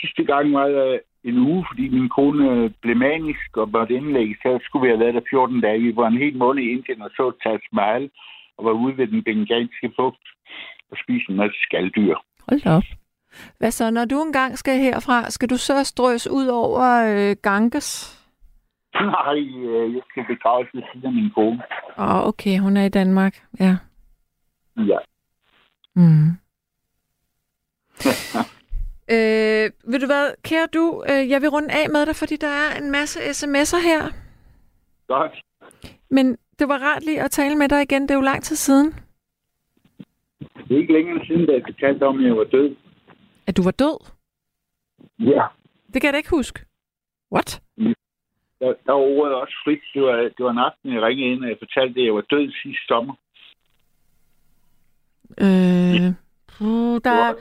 Sidste gang var jeg en uge, fordi min kone blev manisk og måtte indlægge, så skulle vi have været der 14 dage. Vi var en hel måned i Indien og så Taj Mahal og var ude ved den bengalske bugt og spiste en masse skalddyr. Hold op. Hvad så, når du engang skal herfra, skal du så strøs ud over øh, Ganges? Nej, øh, jeg skal begraves ved siden af min kone. Åh, oh, okay, hun er i Danmark, ja. Ja. Mm. øh, vil du hvad, kære du, øh, jeg vil runde af med dig, fordi der er en masse sms'er her. Godt. Men det var rart lige at tale med dig igen. Det er jo lang tid siden. Det er ikke længere siden, da jeg fortalte om, at jeg var død. At du var død? Ja. Det kan jeg da ikke huske. What? Der, der var ordet også frit. Det var, det var en aften, jeg ringede ind, og jeg fortalte, at jeg var død sidste sommer. Øh, puh, der er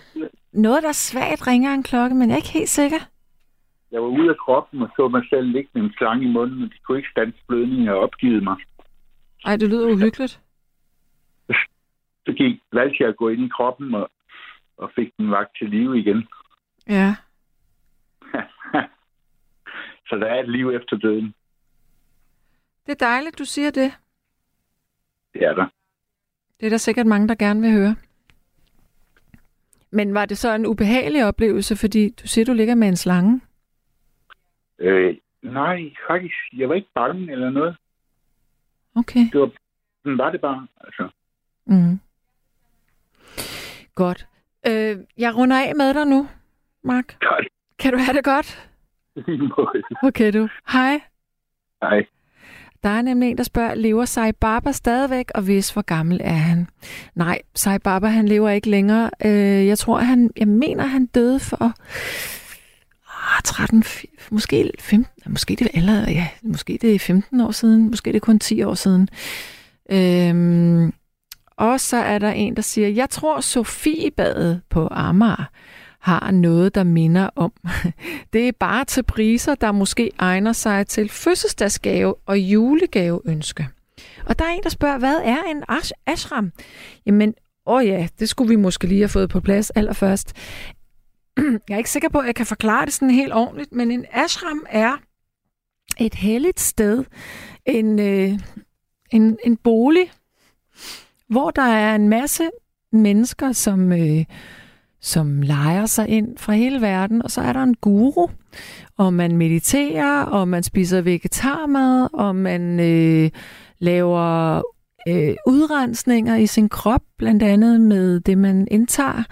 noget, der er svagt ringer en klokke, men jeg er ikke helt sikker. Jeg var ude af kroppen og så mig selv ligge med en slange i munden, og de kunne ikke stands blødningen og opgivet mig. Ej, det lyder uhyggeligt. Så gik, valgte jeg at gå ind i kroppen og, og fik den vagt til live igen. Ja. Så der er et liv efter døden. Det er dejligt, du siger det. Det er der. Det er der sikkert mange, der gerne vil høre. Men var det så en ubehagelig oplevelse, fordi du siger, du ligger med en slange? Øh, nej, faktisk. Jeg var ikke bange eller noget. Okay. Det var, sådan var det bare. Altså. Mm. Godt. Øh, jeg runder af med dig nu, Mark. Godt. Kan du have det godt? Okay, du. Hej. Hej. Der er nemlig en, der spørger, lever Sai Baba stadigvæk, og hvis, hvor gammel er han? Nej, Sai Baba, han lever ikke længere. Øh, jeg tror, han, jeg mener, han døde for ah, 13, måske 15, måske det er allerede, ja, måske det er 15 år siden, måske det er kun 10 år siden. Øhm, og så er der en, der siger, jeg tror Sofiebadet på Amager har noget, der minder om. Det er bare til priser, der måske egner sig til fødselsdagsgave og julegaveønske. Og der er en, der spørger, hvad er en ashram? Jamen, åh ja, det skulle vi måske lige have fået på plads allerførst. Jeg er ikke sikker på, at jeg kan forklare det sådan helt ordentligt, men en ashram er et helligt sted, en, øh, en, en bolig, hvor der er en masse mennesker, som, øh, som leger sig ind fra hele verden, og så er der en guru, og man mediterer, og man spiser vegetarmad, og man øh, laver øh, udrensninger i sin krop, blandt andet med det, man indtager,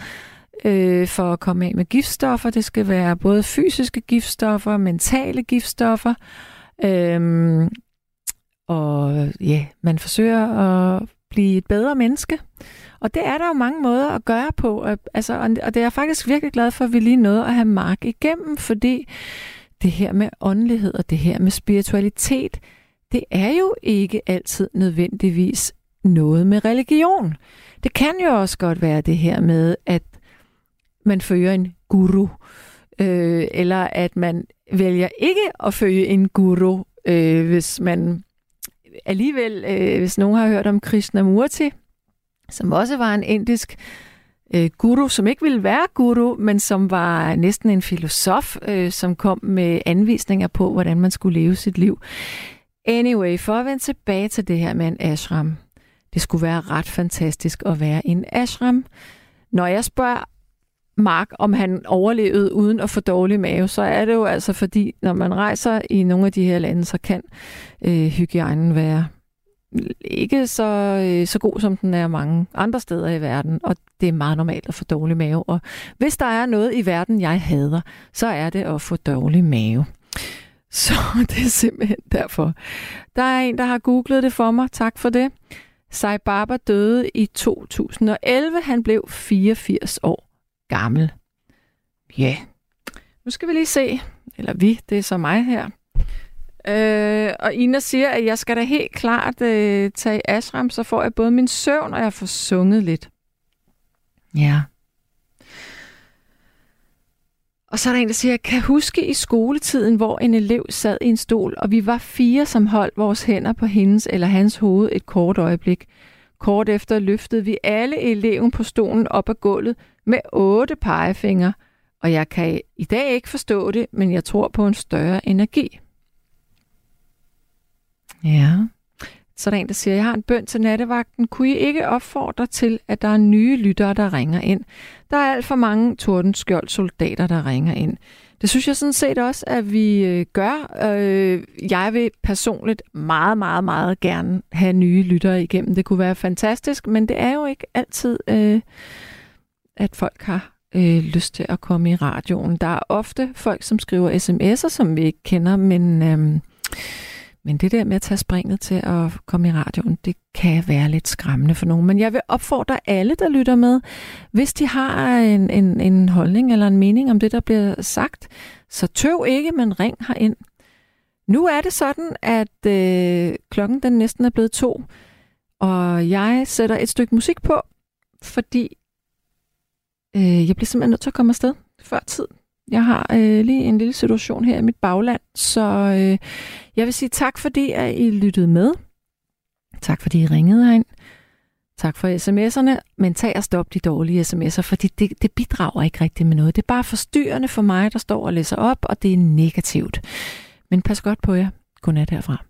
øh, for at komme af med giftstoffer. Det skal være både fysiske giftstoffer, mentale giftstoffer, øh, og ja, man forsøger at blive et bedre menneske. Og det er der jo mange måder at gøre på. Altså, og det er jeg faktisk virkelig glad for, at vi lige nåede at have Mark igennem, fordi det her med åndelighed og det her med spiritualitet, det er jo ikke altid nødvendigvis noget med religion. Det kan jo også godt være det her med, at man fører en guru, øh, eller at man vælger ikke at følge en guru, øh, hvis man alligevel, øh, hvis nogen har hørt om Krishnamurti, som også var en indisk øh, guru, som ikke ville være guru, men som var næsten en filosof, øh, som kom med anvisninger på, hvordan man skulle leve sit liv. Anyway, for at vende tilbage til det her med en ashram. Det skulle være ret fantastisk at være i en ashram. Når jeg spørger Mark, om han overlevede uden at få dårlig mave, så er det jo altså fordi, når man rejser i nogle af de her lande, så kan øh, hygiejnen være ikke så, øh, så god, som den er mange andre steder i verden, og det er meget normalt at få dårlig mave. Og hvis der er noget i verden, jeg hader, så er det at få dårlig mave. Så det er simpelthen derfor. Der er en, der har googlet det for mig. Tak for det. Sai Baba døde i 2011. Han blev 84 år gammel. Ja, yeah. nu skal vi lige se. Eller vi, det er så mig her. Øh, og Ina siger, at jeg skal da helt klart øh, tage ashram, så får jeg både min søvn, og jeg får sunget lidt. Ja. Og så er der en, der siger, jeg kan huske i skoletiden, hvor en elev sad i en stol, og vi var fire, som holdt vores hænder på hendes eller hans hoved et kort øjeblik. Kort efter løftede vi alle eleven på stolen op ad gulvet med otte pegefingre, og jeg kan i dag ikke forstå det, men jeg tror på en større energi. Ja. Så er der en, der siger, jeg har en bøn til nattevagten. Kunne I ikke opfordre til, at der er nye lyttere, der ringer ind? Der er alt for mange tordenskjold soldater, der ringer ind. Det synes jeg sådan set også, at vi øh, gør. Øh, jeg vil personligt meget, meget, meget gerne have nye lyttere igennem. Det kunne være fantastisk, men det er jo ikke altid, øh, at folk har øh, lyst til at komme i radioen. Der er ofte folk, som skriver sms'er, som vi ikke kender, men... Øh, men det der med at tage springet til at komme i radioen, det kan være lidt skræmmende for nogen. Men jeg vil opfordre alle, der lytter med, hvis de har en, en, en holdning eller en mening om det, der bliver sagt, så tøv ikke, men ring herind. Nu er det sådan, at øh, klokken den næsten er blevet to, og jeg sætter et stykke musik på, fordi øh, jeg bliver simpelthen nødt til at komme afsted før tid. Jeg har øh, lige en lille situation her i mit bagland, så øh, jeg vil sige tak, fordi at I lyttede med. Tak, fordi I ringede herind. Tak for sms'erne, men tag og stop de dårlige sms'er, fordi det, det bidrager ikke rigtig med noget. Det er bare forstyrrende for mig, der står og læser op, og det er negativt. Men pas godt på jer. Godnat herfra.